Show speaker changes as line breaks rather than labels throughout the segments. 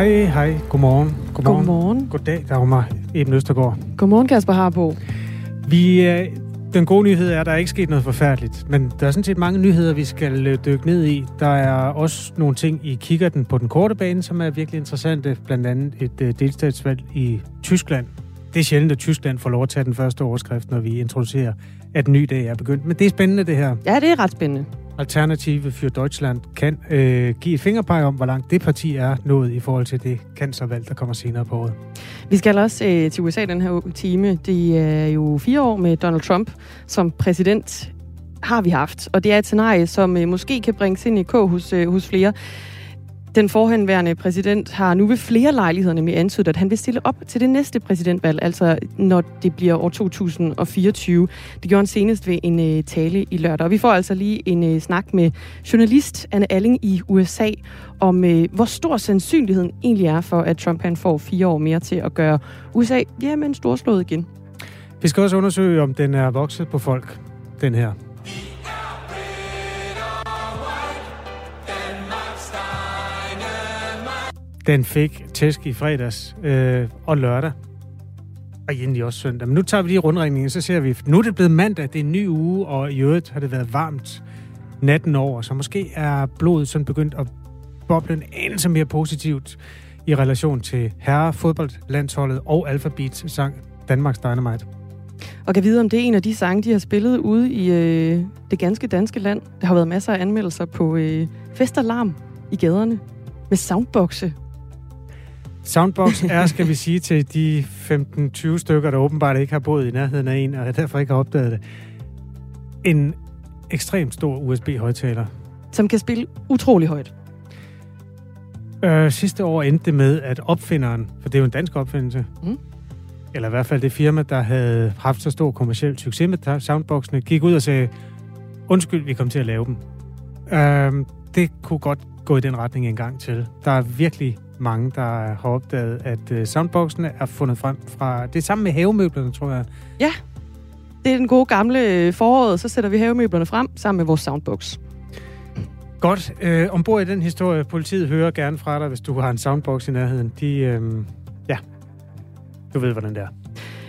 Hej, hej. Godmorgen.
Godmorgen. Godmorgen.
Goddag, Dagmar Eben Østergaard.
Godmorgen, Kasper Harbo.
Vi, øh, den gode nyhed er, at der er ikke sket noget forfærdeligt, men der er sådan set mange nyheder, vi skal øh, dykke ned i. Der er også nogle ting i kikkerten på den korte bane, som er virkelig interessante. Blandt andet et øh, delstatsvalg i Tyskland. Det er sjældent, at Tyskland får lov at tage den første overskrift, når vi introducerer, at en ny dag er begyndt. Men det er spændende, det her.
Ja, det er ret spændende.
Alternative for Deutschland kan øh, give et fingerpeg om, hvor langt det parti er nået i forhold til det cancervalg, der kommer senere på året.
Vi skal også øh, til USA den her time. Det er jo fire år med Donald Trump som præsident har vi haft, og det er et scenarie, som øh, måske kan bringes ind i k hos, øh, hos flere. Den forhenværende præsident har nu ved flere lejligheder nemlig antydet, at han vil stille op til det næste præsidentvalg, altså når det bliver år 2024. Det gjorde han senest ved en øh, tale i lørdag. Og vi får altså lige en øh, snak med journalist Anne Alling i USA om, øh, hvor stor sandsynligheden egentlig er for, at Trump han får fire år mere til at gøre USA jamen, storslået igen.
Vi skal også undersøge, om den er vokset på folk, den her. Den fik tæsk i fredags øh, og lørdag. Og egentlig også søndag. Men nu tager vi lige rundringningen, så ser vi, nu er det blevet mandag, det er en ny uge, og i øvrigt har det været varmt natten over, så måske er blodet sådan begyndt at boble en anelse mere positivt i relation til herre fodboldlandsholdet og Alphabet sang Danmarks Dynamite.
Og kan vide, om det er en af de sange, de har spillet ude i øh, det ganske danske land. Der har været masser af anmeldelser på øh, festalarm i gaderne med soundboxe
Soundbox er, skal vi sige, til de 15-20 stykker, der åbenbart ikke har boet i nærheden af en, og derfor ikke har opdaget det, en ekstremt stor USB-højtaler.
Som kan spille utrolig højt.
Øh, sidste år endte det med, at opfinderen, for det er jo en dansk opfindelse, mm. eller i hvert fald det firma, der havde haft så stor kommersiel succes med soundboxene, gik ud og sagde, undskyld, vi kom til at lave dem. Øh, det kunne godt gå i den retning en gang til. Der er virkelig mange, der har opdaget, at uh, soundboxene er fundet frem fra... Det er sammen med havemøblerne, tror jeg.
Ja, det er den gode gamle øh, foråret. Så sætter vi havemøblerne frem sammen med vores soundbox.
Godt. Øh, ombord i den historie, politiet hører gerne fra dig, hvis du har en soundbox i nærheden. De, øh, ja, du ved, hvordan det er.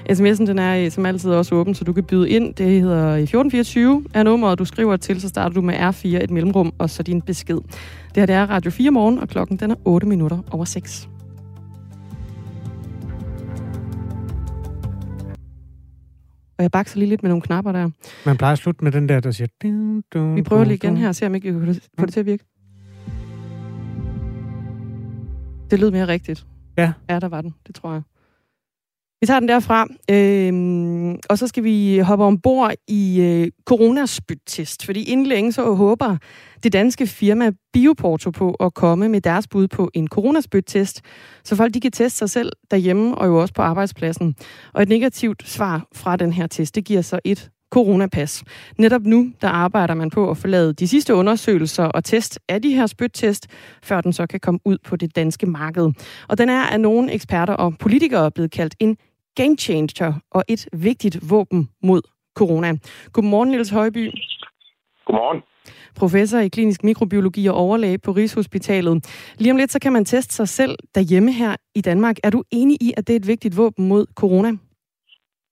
SMS'en den er som altid også åben, så du kan byde ind. Det hedder 1424 er nummeret, du skriver til, så starter du med R4, et mellemrum, og så din besked. Det her det er Radio 4 morgen, og klokken den er 8 minutter over 6. Og jeg bakser lige lidt med nogle knapper der.
Man plejer at slutte med den der, der siger... Dun,
dun, Vi prøver lige igen her og ser, om ikke vi kan få det til at virke. Det lød mere rigtigt.
Ja.
Ja, der var den. Det tror jeg. Vi tager den derfra, øhm, og så skal vi hoppe ombord i øh, coronaspyttest, fordi inden længe så håber det danske firma Bioporto på at komme med deres bud på en coronaspyttest, så folk de kan teste sig selv derhjemme og jo også på arbejdspladsen. Og et negativt svar fra den her test, det giver så et coronapas. Netop nu, der arbejder man på at forlade de sidste undersøgelser og test af de her spyttest, før den så kan komme ud på det danske marked. Og den er af nogle eksperter og politikere blevet kaldt en game changer og et vigtigt våben mod corona. Godmorgen, Niels Højby.
Godmorgen.
Professor i klinisk mikrobiologi og overlæge på Rigshospitalet. Lige om lidt, så kan man teste sig selv derhjemme her i Danmark. Er du enig i, at det er et vigtigt våben mod corona?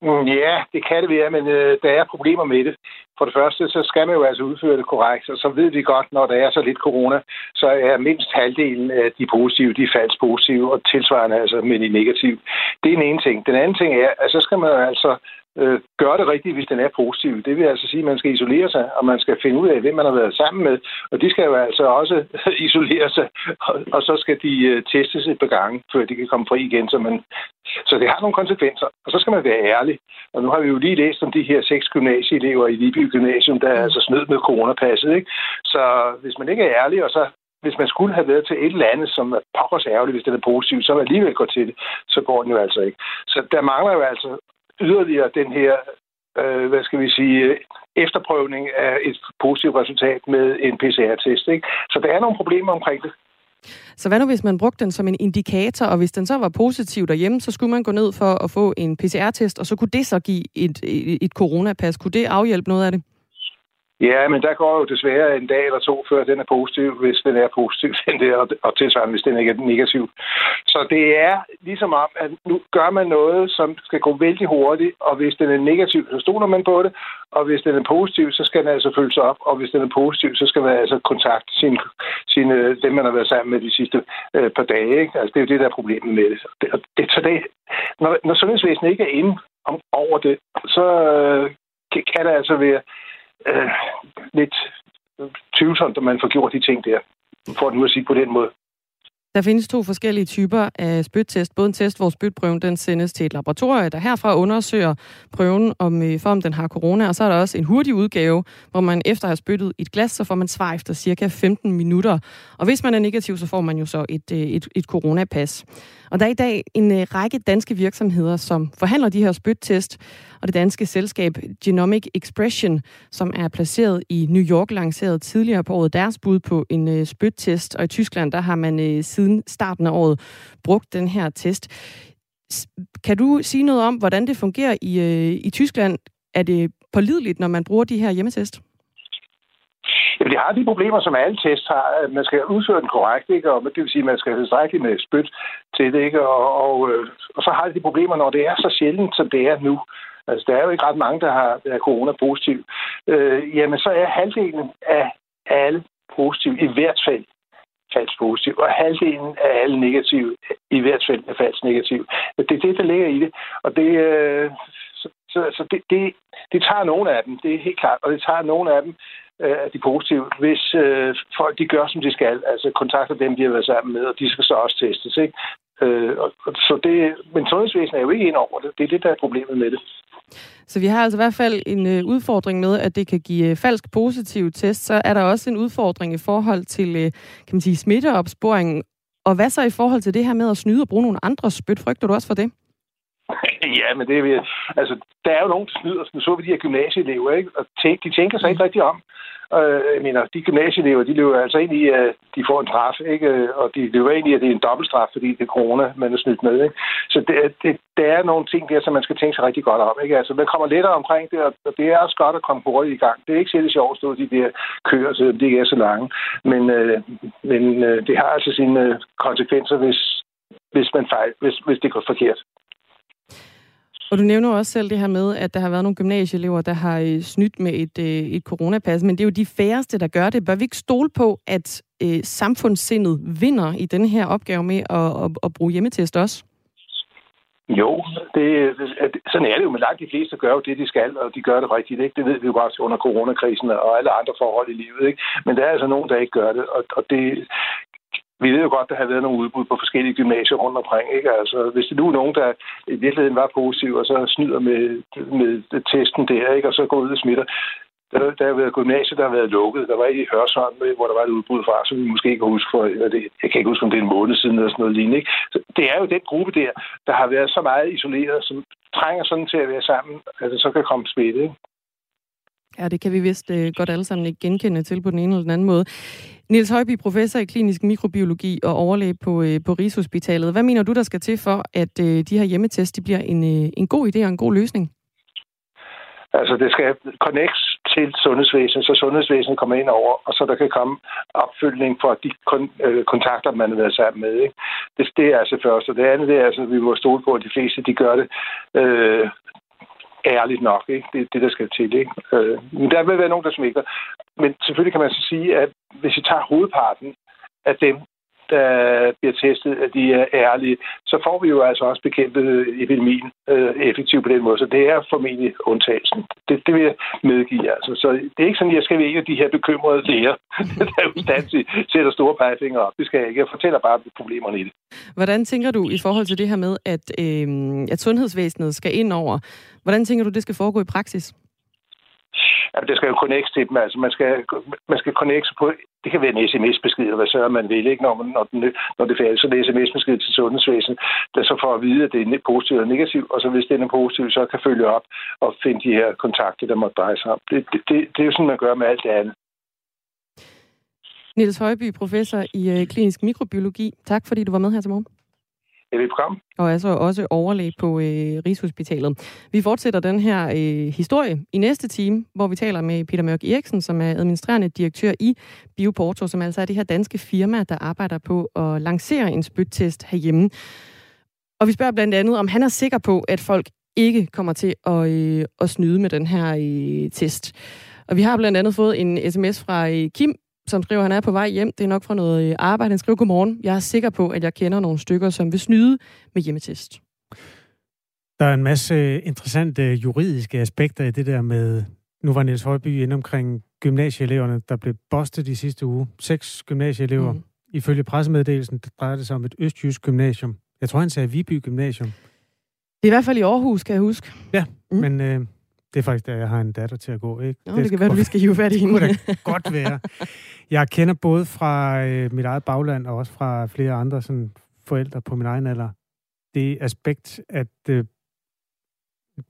Mm, ja, det kan det være, men øh, der er problemer med det. For det første, så skal man jo altså udføre det korrekt, og så ved vi godt, når der er så lidt corona, så er mindst halvdelen af de positive, de er falsk positive, og tilsvarende altså med de negative. Det er den ene ting. Den anden ting er, at så skal man altså øh, gøre det rigtigt, hvis den er positiv. Det vil altså sige, at man skal isolere sig, og man skal finde ud af, hvem man har været sammen med. Og de skal jo altså også isolere sig, og, og så skal de øh, testes et par gange, før de kan komme fri igen. Så, man, så det har nogle konsekvenser. Og så skal man være ærlig. Og nu har vi jo lige læst om de her seks gymnasieelever i Viby Gymnasium, der er altså snød med coronapasset. Ikke? Så hvis man ikke er ærlig, og så hvis man skulle have været til et eller andet, som er pokkers ærgerligt, hvis det er positivt, så er man alligevel går til det, så går den jo altså ikke. Så der mangler jo altså yderligere den her, øh, hvad skal vi sige, efterprøvning af et positivt resultat med en PCR-test. Ikke? Så der er nogle problemer omkring det.
Så hvad nu, hvis man brugte den som en indikator, og hvis den så var positiv derhjemme, så skulle man gå ned for at få en PCR-test, og så kunne det så give et, et, et coronapas. Kunne det afhjælpe noget af det?
Ja, men der går jo desværre en dag eller to, før den er positiv, hvis den er positiv, den der, og tilsvarende, hvis den ikke er negativ. Så det er ligesom om, at nu gør man noget, som skal gå vældig hurtigt, og hvis den er negativ, så stoler man på det, og hvis den er positiv, så skal den altså følges op, og hvis den er positiv, så skal man altså kontakte sin, sin, dem, man har været sammen med de sidste øh, par dage. Ikke? Altså, det er jo det, der er problemet med det. det, det så det når, når sundhedsvæsenet ikke er inde om, over det, så øh, kan der altså være øh, lidt tvivlsomt, at man får gjort de ting der, for at nu at sige på den måde.
Der findes to forskellige typer af spyttest. Både en test, hvor spytprøven den sendes til et laboratorium, der herfra undersøger prøven, om, øh, for om den har corona. Og så er der også en hurtig udgave, hvor man efter at have spyttet i et glas, så får man svar efter cirka 15 minutter. Og hvis man er negativ, så får man jo så et, øh, et, et coronapas. Og der er i dag en øh, række danske virksomheder, som forhandler de her spyttest, og det danske selskab Genomic Expression, som er placeret i New York, lancerede tidligere på året deres bud på en spyttest, og i Tyskland, der har man siden siden starten af året brugt den her test. Kan du sige noget om, hvordan det fungerer i, øh, i Tyskland? Er det pålideligt, når man bruger de her hjemmetest?
Jamen, det har de problemer, som alle tests har. Man skal udføre den korrekt, ikke? og det vil sige, at man skal have tilstrækkeligt med spyt til det. Ikke? Og, og, øh, og så har de de problemer, når det er så sjældent, som det er nu. Altså, der er jo ikke ret mange, der har er corona-positiv. Øh, jamen, så er halvdelen af alle positiv, i hvert fald falsk positiv, og halvdelen af alle negative, i hvert fald er falsk negativ. Det er det, der ligger i det, og det, øh, så, så, så det, det, det tager nogle af dem, det er helt klart, og det tager nogle af dem, øh, de positive, hvis øh, folk de gør, som de skal, altså kontakter dem, de har været sammen med, og de skal så også testes. Ikke? Øh, og, så det, men sundhedsvæsenet er jo ikke ind over det. Det er det, der er problemet med det.
Så vi har altså i hvert fald en øh, udfordring med, at det kan give øh, falsk positiv test. Så er der også en udfordring i forhold til øh, kan man sige, smitteopsporingen. Og hvad så i forhold til det her med at snyde og bruge nogle andre spyt? Frygter du også for det?
ja, men det er altså, der er jo nogen, der snyder. Så vi de her gymnasieelever, ikke? Og tænk, de tænker sig ikke rigtig om. Øh, jeg mener, de gymnasieelever, de løber altså ind i, at de får en straf, ikke? Øh, og de løber ind i, at det er en dobbeltstraf, fordi det er corona, man er snydt med, ikke? Så det, det, der er nogle ting der, som man skal tænke sig rigtig godt om, ikke? Altså, man kommer lettere omkring det, og det er også godt at komme hurtigt i gang. Det er ikke særlig sjovt at stå de der køer, selvom det ikke er så lange. Men, øh, men øh, det har altså sine øh, konsekvenser, hvis, hvis, man fejl, hvis, hvis det går forkert.
Og du nævner også selv det her med, at der har været nogle gymnasieelever, der har øh, snydt med et, øh, et coronapas, men det er jo de færreste, der gør det. Bør vi ikke stole på, at øh, samfundssindet vinder i den her opgave med at, at, at bruge hjemmetest også?
Jo, det, sådan er det jo, men langt de fleste gør jo det, de skal, og de gør det rigtigt. Ikke? Det ved vi jo godt under coronakrisen og alle andre forhold i livet. Ikke? Men der er altså nogen, der ikke gør det, og, og det vi ved jo godt, der har været nogle udbud på forskellige gymnasier rundt omkring. Ikke? Altså, hvis det nu er nogen, der i virkeligheden var positiv, og så snyder med, med testen der, ikke? og så går ud og smitter, der, der har været gymnasier, der har været lukket. Der var i Hørsholm, øh, hvor der var et udbud fra, som vi måske ikke kan huske for, det, jeg kan ikke huske, om det er en måned siden eller sådan noget lignende. Ikke? Så det er jo den gruppe der, der har været så meget isoleret, som trænger sådan til at være sammen, at det så kan komme smitte. Ikke?
Ja, det kan vi vist øh, godt alle sammen ikke genkende til på den ene eller den anden måde. Niels Højby, professor i klinisk mikrobiologi og overlæge på, øh, på Rigshospitalet. Hvad mener du, der skal til for, at øh, de her hjemmetest de bliver en, øh, en god idé og en god løsning?
Altså, det skal connects til sundhedsvæsenet, så sundhedsvæsenet kommer ind over, og så der kan komme opfølgning for de kon- øh, kontakter, man har været sammen med. Ikke? Det, det er altså først. Og det andet det er, altså, at vi må stole på, at de fleste de gør det øh, ærligt nok. Ikke? Det er det, der skal til. Ikke? Øh, men der vil være nogen, der smækker. Men selvfølgelig kan man så sige, at hvis vi tager hovedparten af dem, der bliver testet, at de er ærlige, så får vi jo altså også bekæmpet epidemien øh, effektivt på den måde. Så det er formentlig undtagelsen. Det, det vil jeg medgive. Altså. Så det er ikke sådan, at jeg skal ikke de her bekymrede læger, der ustandsigt sætter store pegefingre op. Det skal jeg ikke. Jeg fortæller bare problemerne i det.
Hvordan tænker du i forhold til det her med, at, øh, at sundhedsvæsenet skal ind over? Hvordan tænker du, det skal foregå i praksis?
Jamen, det skal jo connecte til dem. Altså, man skal, man skal connecte på, det kan være en sms-besked, eller hvad så man vil, ikke? Når, man, når, den, når det er færdigt. Så det er det sms-besked til sundhedsvæsenet, der så får at vide, at det er positivt eller negativt, og så hvis den er positiv, så kan følge op og finde de her kontakter, der må dreje sig om. Det, det, det, det er jo sådan, man gør med alt det andet.
Niels Højby, professor i øh, klinisk mikrobiologi. Tak fordi du var med her til morgen
program.
Og altså også overlæg på øh, Rigshospitalet. Vi fortsætter den her øh, historie i næste time, hvor vi taler med Peter Mørk Eriksen, som er administrerende direktør i Bioporto, som altså er det her danske firma, der arbejder på at lancere en spyttest herhjemme. Og vi spørger blandt andet, om han er sikker på, at folk ikke kommer til at, øh, at snyde med den her øh, test. Og vi har blandt andet fået en sms fra øh, Kim, som skriver, at han er på vej hjem. Det er nok fra noget øh, arbejde. Han skriver, godmorgen. Jeg er sikker på, at jeg kender nogle stykker, som vil snyde med hjemmetest.
Der er en masse interessante juridiske aspekter i det der med, nu var Niels Højby inde omkring gymnasieeleverne, der blev bostet de sidste uge. Seks gymnasieelever. Mm. Ifølge pressemeddelelsen drejer det sig om et østjysk gymnasium. Jeg tror, han sagde Viby Gymnasium.
Det er i hvert fald i Aarhus, kan jeg huske.
Ja, mm. men øh, det er faktisk, da jeg har en datter til at gå. Ikke?
Nå, det, det kan være, du lige skal hive fat i hende.
Det kunne godt være. Jeg kender både fra øh, mit eget bagland og også fra flere andre sådan, forældre på min egen alder. Det aspekt, at øh,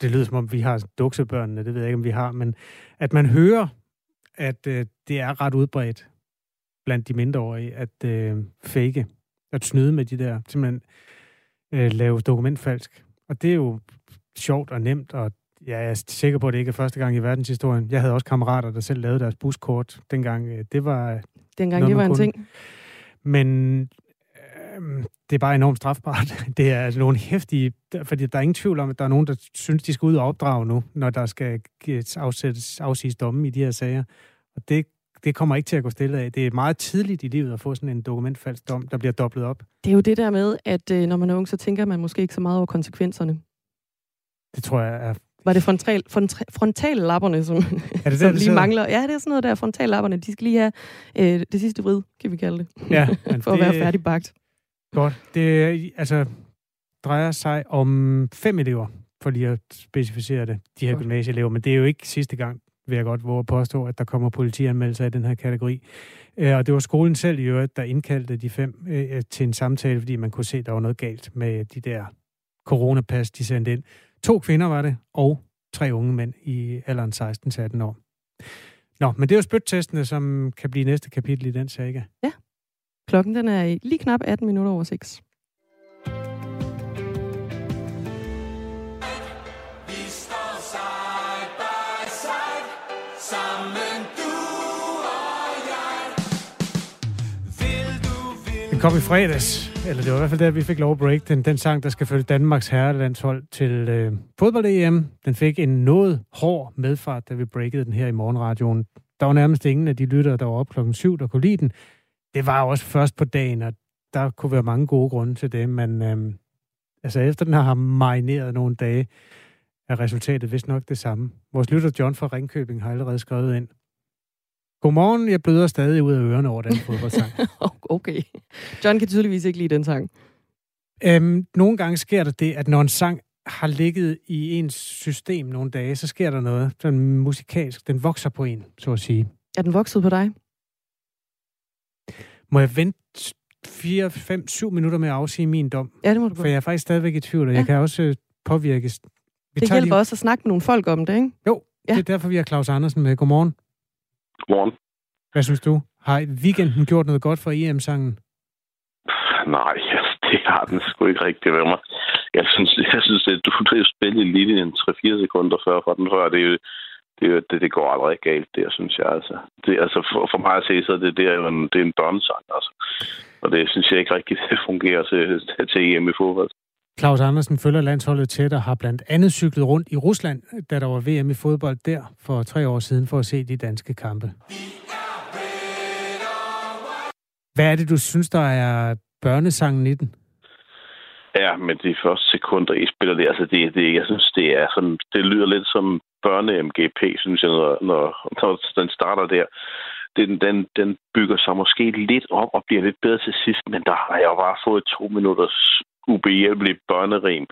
det lyder som om, vi har duksebørnene, det ved jeg ikke, om vi har, men at man hører, at øh, det er ret udbredt blandt de mindreårige, at øh, fake, at snyde med de der, simpelthen øh, lave dokumentfalsk. Og det er jo sjovt og nemt, og Ja, jeg er sikker på, at det ikke er første gang i verdenshistorien. Jeg havde også kammerater, der selv lavede deres buskort dengang. Øh, det var...
Dengang det var en ting.
Men øh, det er bare enormt strafbart. Det er altså nogle hæftige... Fordi der er ingen tvivl om, at der er nogen, der synes, de skal ud og opdrage nu, når der skal afsættes, afsiges domme i de her sager. Og det, det kommer ikke til at gå stille af. Det er meget tidligt i livet at få sådan en dokumentfalsk dom, der bliver dobblet op.
Det er jo det der med, at øh, når man er ung, så tænker man måske ikke så meget over konsekvenserne.
Det tror jeg er
var det frontal, frontal, frontallapperne, som, er det som lige mangler? Ja, det er sådan noget der. Frontallapperne, de skal lige have øh, det sidste vrid, kan vi kalde det. Ja, for det, at være færdigbagt.
Godt. Det altså, drejer sig om fem elever, for lige at specificere det, de her okay. gymnasieelever. Men det er jo ikke sidste gang, vil jeg godt våge at påstå, at der kommer politianmeldelser i den her kategori. Øh, og det var skolen selv i øvrigt, der indkaldte de fem øh, til en samtale, fordi man kunne se, at der var noget galt med de der coronapas, de sendte ind. To kvinder var det, og tre unge mænd i alderen 16-18 år. Nå, men det er jo spyttestene, som kan blive næste kapitel i den saga.
Ja. Klokken den er lige knap 18 minutter over 6.
Den kom i fredags, eller det var i hvert fald der, vi fik lov at break den, den sang, der skal følge Danmarks herrelandshold til øh, fodbold-EM. Den fik en noget hård medfart, da vi breakede den her i morgenradioen. Der var nærmest ingen af de lyttere, der var op klokken syv, der kunne lide den. Det var også først på dagen, og der kunne være mange gode grunde til det, men øh, altså efter den har marineret nogle dage, er resultatet vist nok det samme. Vores lytter John fra Ringkøbing har allerede skrevet ind. Godmorgen, jeg bløder stadig ud af ørerne over den fodboldsang.
okay. John kan tydeligvis ikke lide den sang.
Øhm, nogle gange sker der det, at når en sang har ligget i ens system nogle dage, så sker der noget. Den musikalsk, den vokser på en, så at sige.
Er den vokset på dig?
Må jeg vente 4, 5, 7 minutter med at afsige min dom?
Ja, det må du
For jeg er faktisk stadigvæk i tvivl, og ja. jeg kan også øh, påvirkes.
Vi det hjælper lige... også at snakke med nogle folk om det, ikke?
Jo, ja. det er derfor, vi har Claus Andersen med. Godmorgen.
Godmorgen.
Hvad synes du? Har weekenden gjort noget godt for EM-sangen?
Nej, det har den sgu ikke rigtig ved mig. Jeg synes, jeg synes at du driver spillet i linjen 3-4 sekunder før for den før. Det, er jo, det, det, det går aldrig galt, det synes jeg. Altså, det, altså for, for mig at se, så det, det er jo en, det er en børnesang. Altså. Og det synes jeg ikke rigtig det fungerer til, til EM i fodbold.
Claus Andersen følger landsholdet tæt og har blandt andet cyklet rundt i Rusland, da der var VM i fodbold der for tre år siden for at se de danske kampe. Hvad er det, du synes, der er børnesangen i den?
Ja, men de første sekunder, I spiller det, altså det, det, jeg synes, det er sådan, det lyder lidt som børne-MGP, synes jeg, når, når, når den starter der. Den, den, den bygger sig måske lidt op og bliver lidt bedre til sidst, men der har jeg bare fået to minutters ubehjælpeligt børnerim.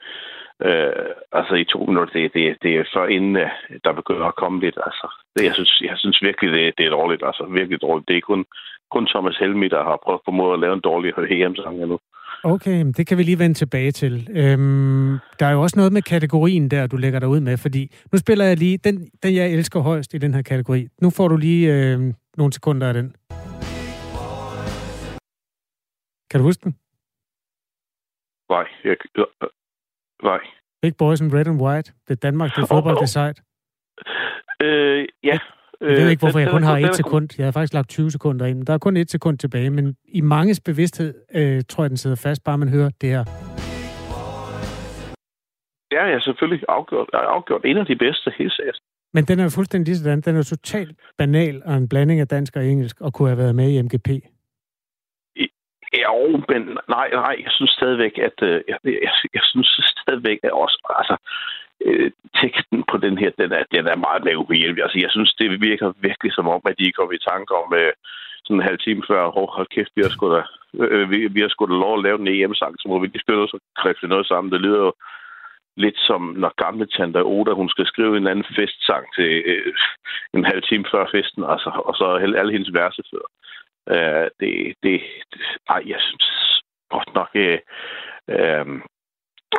Øh, altså i to minutter, det, det, det er før inden øh, der begynder at komme lidt. Altså, det, jeg, synes, jeg synes virkelig, det, det er dårligt. Altså virkelig dårligt. Det er kun, kun Thomas Helmi, der har prøvet på måde at lave en dårlig HM-sang endnu.
Okay, det kan vi lige vende tilbage til. Øhm, der er jo også noget med kategorien der, du lægger dig ud med, fordi nu spiller jeg lige den, den jeg elsker højst i den her kategori. Nu får du lige øh, nogle sekunder af den. Kan du huske den?
Nej, jeg, øh, nej.
Big Boys in Red and White. Det er Danmark, det er fodbold, det er sejt.
Øh, ja.
Jeg ved ikke, hvorfor
Øh,
jeg kun har et sekund. Jeg har faktisk lagt 20 sekunder ind, men der er kun et sekund tilbage. Men i manges bevidsthed øh, tror jeg, den sidder fast, bare man hører det her.
Ja, ja, selvfølgelig afgjort, afgjort en af de bedste, helt sikkert.
Men den er jo fuldstændig sådan. Den er jo totalt banal og en blanding af dansk og engelsk, og kunne have været med i MGP.
Jo, men nej, nej, jeg synes stadigvæk, at øh, jeg, jeg, jeg synes stadigvæk, at også, altså, øh, teksten på den her, den er, den er meget mere ubehjælpelig. Altså, jeg synes, det virker virkelig som om, at de kom i tanke om øh, sådan en halv time før, oh, hold kæft, vi har sgu da, øh, vi, vi har sgu da lov at lave en EM-sang, så må vi lige spille så kræfte noget sammen. Det lyder jo lidt som, når gamle Tante Oda, hun skal skrive en anden festsang til øh, en halv time før festen, altså, og så alle, alle hendes verse før. Øh, det, det, ej, jeg synes godt nok, øh, øh,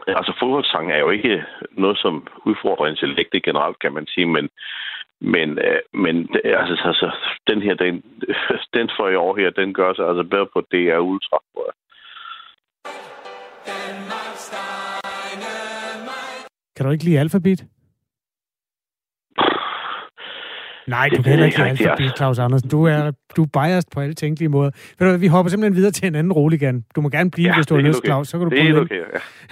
altså fodboldsang er jo ikke noget, som udfordrer intellektet generelt, kan man sige, men, men, øh, men altså, altså, den her, den, den for i år her, den gør sig altså bedre på DR Ultra, tror jeg.
Kan du ikke lide alfabet? Nej, du
Det
kan heller
ved
ikke
jeg
lide
ikke,
alfabet,
altså.
Claus Andersen. Du er, du er biased på alle tænkelige måder. Ved du vi hopper simpelthen videre til en anden roligan. Du må gerne blive,
Ja,
hvis du har
er
lyst,
okay.
Claus. Så kan du
Det er helt okay, ja.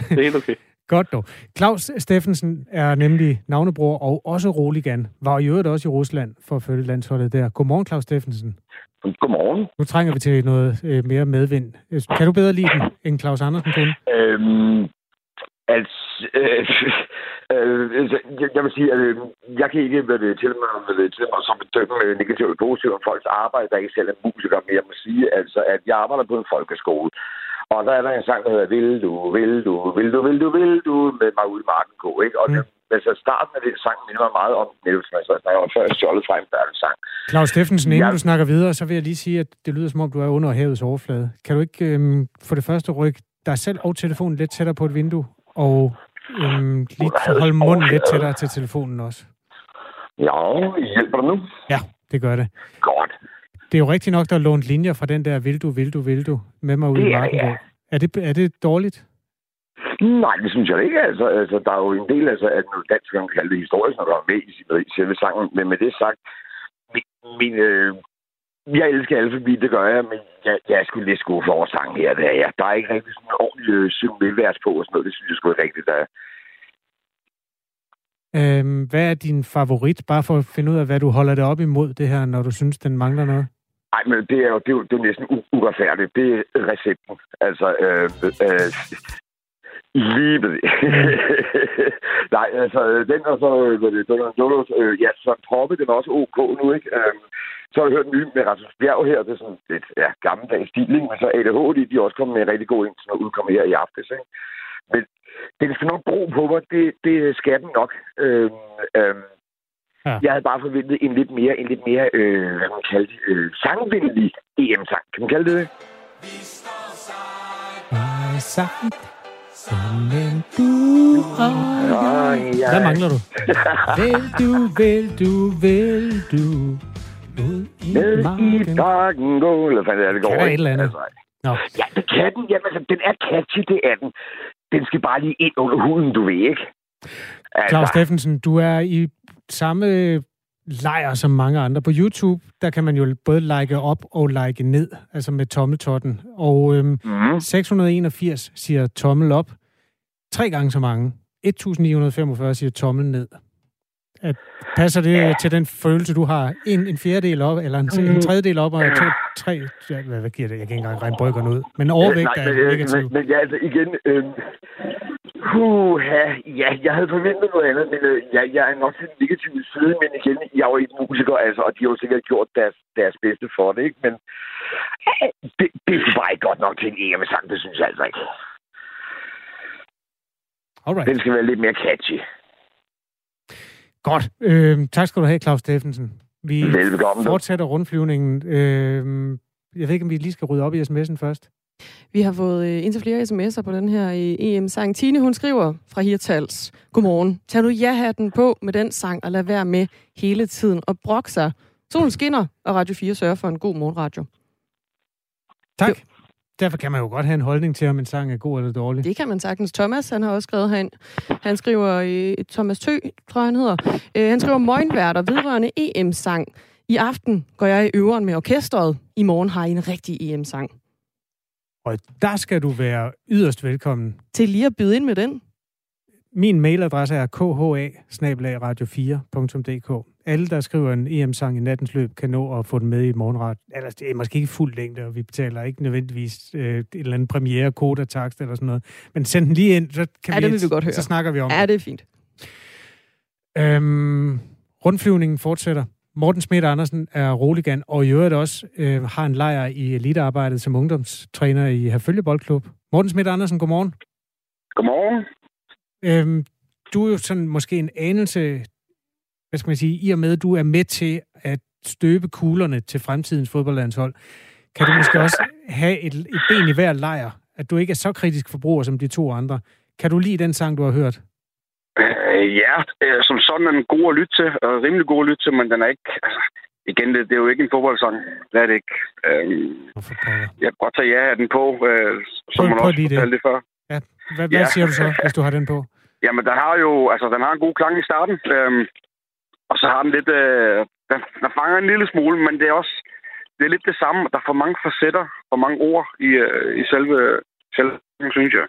Det er helt okay.
Godt dog. Claus Steffensen er nemlig navnebror og også roligan. Var i øvrigt også i Rusland for at følge landsholdet der. Godmorgen, Claus Steffensen.
Godmorgen.
Nu trænger vi til noget øh, mere medvind. Øh, Kan du bedre lide den, end Claus Andersen kunne?
Øhm, altså, øh, øh, altså, jeg, jeg vil sige, at øh, jeg kan ikke være det til mig, hvad det til mig som bedømme øh, negativt og positivt om folks arbejde, der ikke selv er musiker, men jeg må sige, altså, at jeg arbejder på en folkeskole. Og der er der en sang, der hedder Vil du, vil du, vil du, vil du, vil du, med mig ude i marken gå, ikke? Og
Mm.
mm. altså, starten af den sang minder mig meget om Nielsen, altså, når jeg var før stjålet fra en sang.
Claus Steffensen, inden
Ja.
du snakker videre, så vil jeg lige sige, at det lyder som om, du er under havets overflade. Kan du ikke øhm, for det første rykke dig selv og telefonen lidt tættere på et vindue, og øhm, lige holde munden lidt tættere til telefonen også?
Ja, hjælper det nu?
Ja, det gør det.
Godt.
Det er jo rigtigt nok, der er lånt linjer fra den der vil du, vil du, vil du, med mig ud i
er
marken.
det, ja.
Er det, er det dårligt?
Nej, det synes jeg ikke. Altså, altså, der er jo en del, altså, at nu dansk kan kalde det historisk, når der er med i, i selve sangen. Men med det sagt, min, min, øh, jeg elsker alfabet, det gør jeg, men jeg, jeg er sgu lidt skuffet over sangen her. Det er jeg. Der er ikke rigtig sådan en ordentlig øh, symbolvers på og sådan noget. Det synes jeg sgu ikke rigtigt, der er.
Øhm, hvad er din favorit, bare for at finde ud af, hvad du holder det op imod det her, når du synes, den mangler noget?
Nej, men det er jo, det er jo, det er jo næsten uretfærdigt. Det er recepten. Altså, øh, øh, det. Nej, altså, den og så, øh, hvad det, Donald Dolos, øh, ja, så Poppe, den er også ok nu, ikke? Øh, så har jeg hørt en ny med Rasmus Bjerg her, det er sådan lidt, ja, gammeldags stil, ikke? Men så ADHD, de er også kommet med en rigtig god ind, som er udkommet her i aftes, ikke? Men den skal nok bro på mig, det, det skal den nok. Øh, øh,
Ja.
Jeg havde bare forventet en lidt mere, en lidt mere, øh, hvad man kalder det, øh, sangvenlig EM-sang. Kan man kalde det det?
Jeg sagt, men du
Ah, ja.
Hvad mangler du? vil du, vil du, vil du ud i
Med i
marken?
parken gå, eller fanden er det går,
Kan der et eller andet?
Altså,
Nå,
ja, det kan den. Jamen, altså, den er catchy, det er den. Den skal bare lige ind under huden, du ved, ikke? Altså,
Claus Steffensen, du er i samme lejr som mange andre. På YouTube, der kan man jo både like op og like ned, altså med tommeltotten. Og øhm,
mm,
681 siger tommel op. Tre gange så mange. 1945 siger tommel ned. At, passer det ja. til den følelse, du har? En, en fjerdedel op, eller en, en tredjedel op, og to, tre... Ja, hvad, hvad giver det? Jeg kan ikke engang regne bryggerne ud. Men overvægt
nej,
er
men, øh,
negativ.
Men, men ja, altså igen... Øh, uh, ja, jeg havde forventet noget andet, men øh, ja, jeg er nok til den negative side, men igen, jeg er jo ikke musiker, altså, og de har jo sikkert gjort deres, deres bedste for det, ikke? Men øh, det, det er bare ikke godt nok til en EM-sang, det synes jeg altså ikke.
Alright.
Den skal være lidt mere catchy.
Godt. Øh, tak skal du have, Claus Steffensen. Vi
Velbekomme.
fortsætter rundflyvningen. Øh, jeg ved ikke, om vi lige skal rydde op i sms'en først.
Vi har fået øh, indtil flere sms'er på den her øh, EM-sang. Tine, hun skriver fra Hirtals. Godmorgen. Tag nu ja-hatten på med den sang, og lad være med hele tiden og brokke sig. Solen skinner, og Radio 4 sørger for en god morgenradio.
Tak. Derfor kan man jo godt have en holdning til, om en sang er god eller dårlig.
Det kan man sagtens. Thomas, han har også skrevet herind. Han skriver, øh, Thomas Tø, tror jeg han hedder, øh, han skriver møgnværter vedrørende EM-sang. I aften går jeg i øveren med orkestret. I morgen har I en rigtig EM-sang.
Og der skal du være yderst velkommen.
Til lige at byde ind med den.
Min mailadresse er kha radio 4dk Alle, der skriver en EM-sang i nattens løb, kan nå at få den med i morgenret. Ellers det er måske ikke fuld længde, og vi betaler ikke nødvendigvis øh, et eller andet premiere koda takst eller sådan noget. Men send den lige ind, så, kan
ja,
vi,
det vil vi godt høre.
så snakker vi om
ja, det. er fint.
Øhm, rundflyvningen fortsætter. Morten Smidt Andersen er roligan, og i øvrigt også øh, har en lejr i elitearbejdet som ungdomstræner i Herfølge Boldklub. Morten Smidt Andersen, godmorgen.
Godmorgen.
Øhm, du er jo sådan måske en anelse, hvad skal man sige, i og med, at du er med til at støbe kuglerne til fremtidens fodboldlandshold, kan du måske også have et, et ben i hver lejr, at du ikke er så kritisk forbruger som de to andre. Kan du lide den sang, du har hørt?
Øh, ja, øh, som sådan er den god at lytte til, og rimelig god at lytte til, men den er ikke... Altså, igen, det, det er jo ikke en fodboldsang. Det er det ikke. Øh, jeg kan godt tage ja af den på, øh, som prøv, man også fortalte det før.
Ja. Hvad, hvad ja. siger du så, hvis du har den på?
Jamen, den har jo... Altså, den har en god klang i starten. Øh, og så har den lidt... Øh, den, den fanger en lille smule, men det er også... Det er lidt det samme. Der er for mange facetter, for mange ord i, øh, i selve, selve, synes jeg.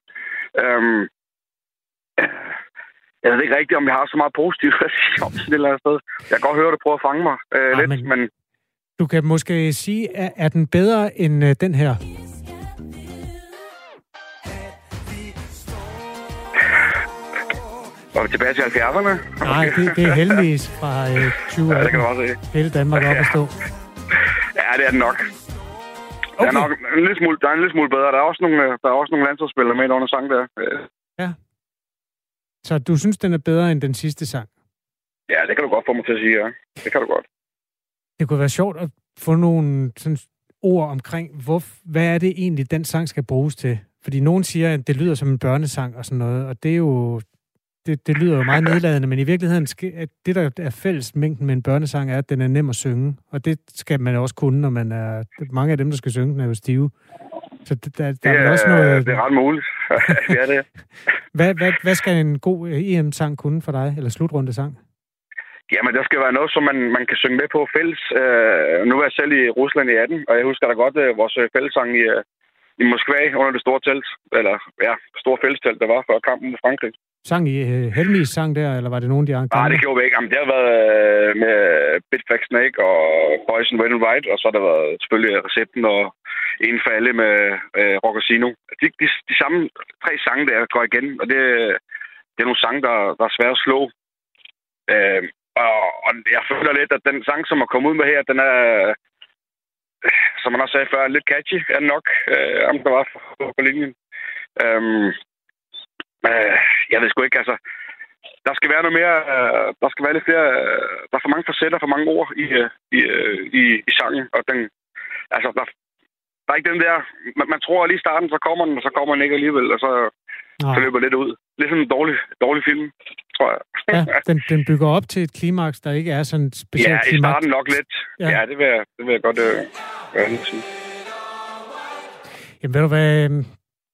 Øh, jeg ved ikke rigtigt, om jeg har så meget positivt at sige om sådan et eller andet sted. Jeg kan godt høre, det prøver at fange mig øh, ja, lidt, men.
Du kan måske sige, er, er den bedre end øh, den her?
Og tilbage til 70'erne?
Nej, det, det er heldigvis fra øh, 20
ja, det kan også
Hele Danmark op at stå.
Ja, det er den nok. Okay. Der er nok en lille smule, der er en lille smule bedre. Der er også nogle, øh, der er også nogle landsholdsspillere med under sang der.
Ja. Så du synes, den er bedre end den sidste sang?
Ja, det kan du godt få mig til at sige, ja. Det kan du godt.
Det kunne være sjovt at få nogle sådan, ord omkring, hvor, hvad er det egentlig, den sang skal bruges til? Fordi nogen siger, at det lyder som en børnesang og sådan noget, og det er jo det, det lyder jo meget nedladende, men i virkeligheden, det, der er fælles mængden med en børnesang, er, at den er nem at synge. Og det skal man også kunne, når man er... Mange af dem, der skal synge den, er jo stive. Så der, der
det er,
også noget...
Det er ret muligt. det er det.
hvad, hvad, hvad skal en god EM-sang kunne for dig, eller slutrunde sang?
Jamen, der skal være noget, som man, man kan synge med på fælles. Uh, nu er jeg selv i Rusland i 18, og jeg husker da godt uh, vores fællessang i, uh, i Moskva under det store telt, eller ja, store fællestelt, der var før kampen med Frankrig.
Sang I uh, Helmis sang der, eller var det nogen de andre?
Nej, det gjorde vi ikke. Jamen, det har været uh, med Bitfax Snake og Poison Red and White, og så har der været selvfølgelig øh, recepten og en for alle med uh, Rockasino. De, de, de samme tre sange der går igen, og det, det er nogle sange, der, der er svære at slå. Uh, og, og jeg føler lidt, at den sang, som er kommet ud med her, den er, som man også sagde før, lidt catchy er nok, uh, om der var på, på linjen. Um, Øh, jeg ved sgu ikke, altså... Der skal være noget mere... Øh, der skal være lidt flere... Øh, der er for mange facetter, for mange ord i, øh, i, øh, i, i sangen, og den... Altså, der, der er ikke den der... Man, man tror lige i starten, så kommer den, og så kommer den ikke alligevel, og så, så løber lidt ud. Lidt sådan en dårlig, dårlig film, tror jeg.
ja, den, den bygger op til et klimaks, der ikke er sådan specielt
Ja, i starten nok lidt. Ja, ja det, vil jeg, det vil jeg godt øh, øh, sige.
Jamen ved du hvad, øhm,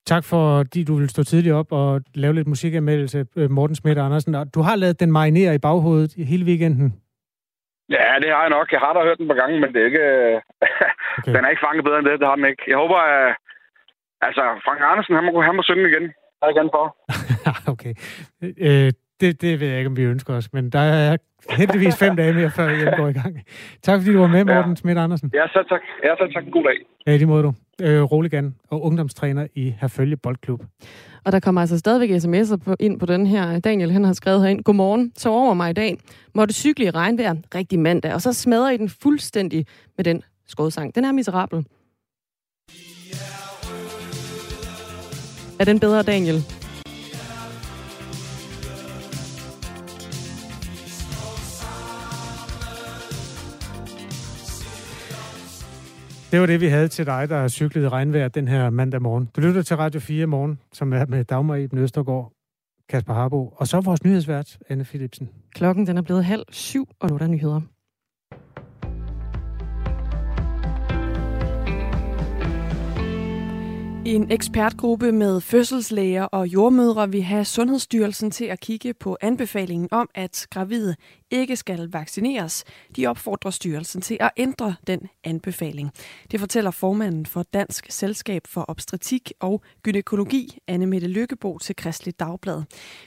Tak for, at du vil stå tidligt op og lave lidt musikanmeldelse, øh, Morten Smidt Andersen. Du har lavet den marinere i baghovedet hele weekenden.
Ja, det har jeg nok. Jeg har da hørt den på gangen, men det er ikke... okay. den er ikke fanget bedre end det. Det har den ikke. Jeg håber, at... Altså, Frank Andersen, han må, han må synge igen. Er igen for.
okay. Øh, det, det ved jeg ikke, om vi ønsker os, men der er heldigvis fem dage mere, før jeg går i gang. Tak fordi du var med, Morten ja. Smidt Andersen.
Ja, så tak. Ja, så tak. God dag.
Ja, det må du. Øh, Roligan og ungdomstræner i Herfølge Boldklub.
Og der kommer altså stadigvæk sms'er på, ind på den her. Daniel, han har skrevet herind. Godmorgen, så over mig i dag. Måtte cykle i regnvejr, rigtig mandag, og så smadrer I den fuldstændig med den skodsang. Den er miserabel. Er den bedre, Daniel?
Det var det, vi havde til dig, der cyklede i regnvejr den her mandag morgen. Du lytter til Radio 4 morgen, som er med Dagmar Iben Østergaard, Kasper Harbo, og så vores nyhedsvært, Anne Philipsen.
Klokken den er blevet halv syv, og nu er der nyheder.
En ekspertgruppe med fødselslæger og jordmødre vil have Sundhedsstyrelsen til at kigge på anbefalingen om, at gravide ikke skal vaccineres. De opfordrer styrelsen til at ændre den anbefaling. Det fortæller formanden for Dansk Selskab for Obstetrik og Gynækologi, Anne Mette Lykkebo til Kristelig Dagblad.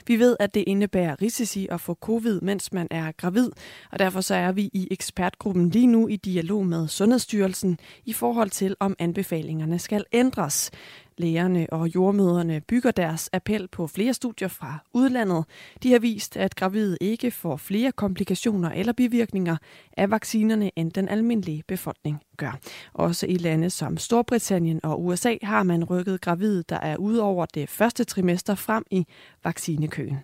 Vi ved, at det indebærer risici at få covid, mens man er gravid, og derfor så er vi i ekspertgruppen lige nu i dialog med Sundhedsstyrelsen i forhold til, om anbefalingerne skal ændres. Lægerne og jordmøderne bygger deres appel på flere studier fra udlandet. De har vist, at gravide ikke får flere komplikationer eller bivirkninger af vaccinerne, end den almindelige befolkning gør. Også i lande som Storbritannien og USA har man rykket gravide, der er ude over det første trimester frem i vaccinekøen.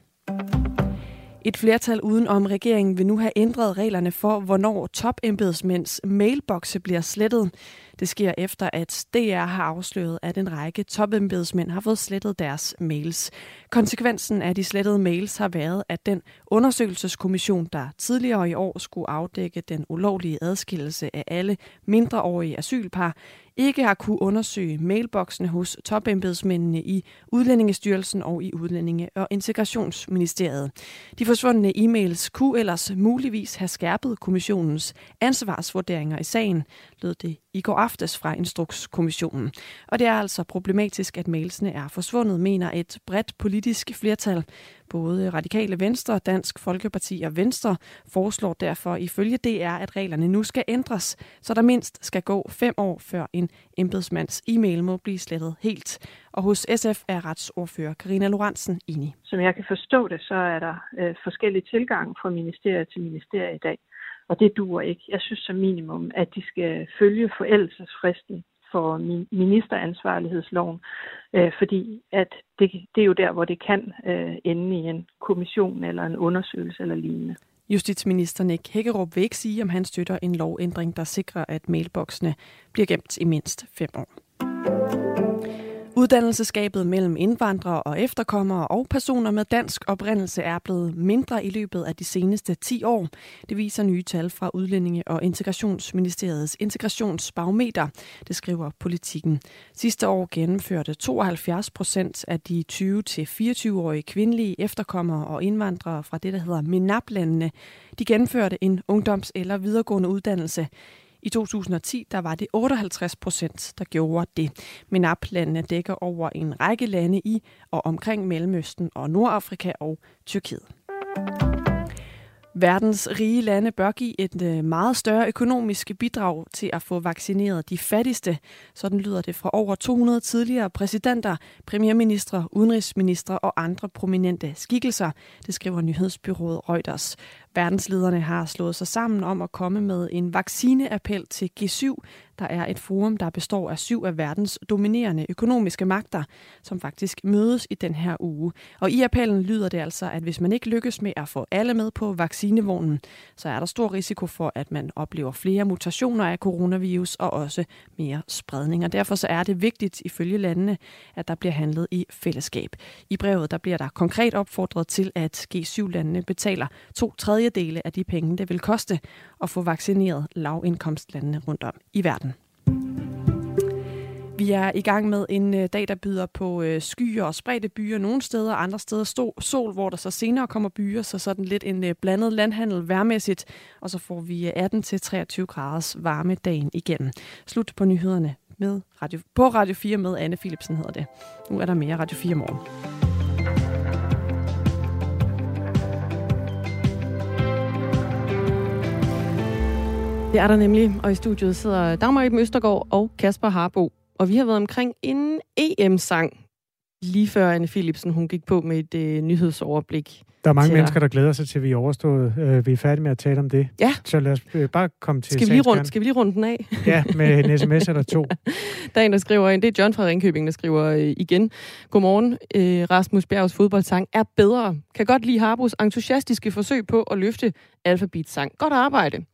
Et flertal uden om regeringen vil nu have ændret reglerne for, hvornår topembedsmænds mailbokse bliver slettet. Det sker efter, at DR har afsløret, at en række topembedsmænd har fået slettet deres mails. Konsekvensen af de slettede mails har været, at den undersøgelseskommission, der tidligere i år skulle afdække den ulovlige adskillelse af alle mindreårige asylpar, ikke har kunne undersøge mailboksene hos topembedsmændene i Udlændingestyrelsen og i Udlændinge- og Integrationsministeriet. De forsvundne e-mails kunne ellers muligvis have skærpet kommissionens ansvarsvurderinger i sagen, lød det i går aftes fra Instrukskommissionen. Og det er altså problematisk, at mailsene er forsvundet, mener et bredt politisk flertal. Både Radikale Venstre, Dansk Folkeparti og Venstre foreslår derfor ifølge DR, at reglerne nu skal ændres, så der mindst skal gå fem år før en embedsmands e-mail må blive slettet helt. Og hos SF er retsordfører Karina Lorentzen enig.
Som jeg kan forstå det, så er der øh, forskellige tilgange fra ministerie til ministerie i dag. Og det duer ikke. Jeg synes som minimum, at de skal følge forældelsesfristen for ministeransvarlighedsloven, øh, fordi at det, det er jo der, hvor det kan øh, ende i en kommission eller en undersøgelse eller lignende.
Justitsminister Nick Hækkerup vil ikke sige, om han støtter en lovændring, der sikrer, at mailboksene bliver gemt i mindst fem år. Uddannelseskabet mellem indvandrere og efterkommere og personer med dansk oprindelse er blevet mindre i løbet af de seneste 10 år. Det viser nye tal fra Udlændinge- og Integrationsministeriets integrationsbarometer, det skriver politikken. Sidste år gennemførte 72 procent af de 20-24-årige kvindelige efterkommere og indvandrere fra det, der hedder MENAP-landene, de gennemførte en ungdoms- eller videregående uddannelse. I 2010 der var det 58 procent, der gjorde det. MENAP-landene dækker over en række lande i og omkring Mellemøsten og Nordafrika og Tyrkiet. Verdens rige lande bør give et øh, meget større økonomisk bidrag til at få vaccineret de fattigste. Sådan lyder det fra over 200 tidligere præsidenter, premierministre, udenrigsministre og andre prominente skikkelser, det skriver nyhedsbyrået Reuters. Verdenslederne har slået sig sammen om at komme med en vaccineappel til G7, der er et forum, der består af syv af verdens dominerende økonomiske magter, som faktisk mødes i den her uge. Og i appellen lyder det altså, at hvis man ikke lykkes med at få alle med på vaccinevognen, så er der stor risiko for, at man oplever flere mutationer af coronavirus og også mere spredning. Og derfor så er det vigtigt ifølge landene, at der bliver handlet i fællesskab. I brevet der bliver der konkret opfordret til, at G7-landene betaler to tredjedele af de penge, det vil koste at få vaccineret lavindkomstlandene rundt om i verden. Vi er i gang med en øh, dag, der byder på øh, skyer og spredte byer nogle steder, andre steder stå, sol, hvor der så senere kommer byer, så sådan lidt en øh, blandet landhandel værmæssigt, og så får vi 18-23 graders varme dagen igen. Slut på nyhederne med Radio, på Radio 4 med Anne Philipsen hedder det. Nu er der mere Radio 4 morgen. Det er der nemlig, og i studiet sidder Dagmar Iben Østergaard og Kasper Harbo. Og vi har været omkring en EM-sang, lige før Anne Philipsen hun gik på med et øh, nyhedsoverblik.
Der er mange mennesker, der glæder sig til, at vi er overstået. Øh, vi er færdige med at tale om det.
Ja.
Så lad os øh, bare komme til
skal vi, lige rundt, skal vi lige runde den af?
ja, med en sms eller to.
der er en, der skriver ind. Det er John fra Ringkøbing, der skriver øh, igen. Godmorgen. Øh, Rasmus Bjergs fodboldsang er bedre. Kan godt lide Harbos entusiastiske forsøg på at løfte alfabetsang. Godt arbejde.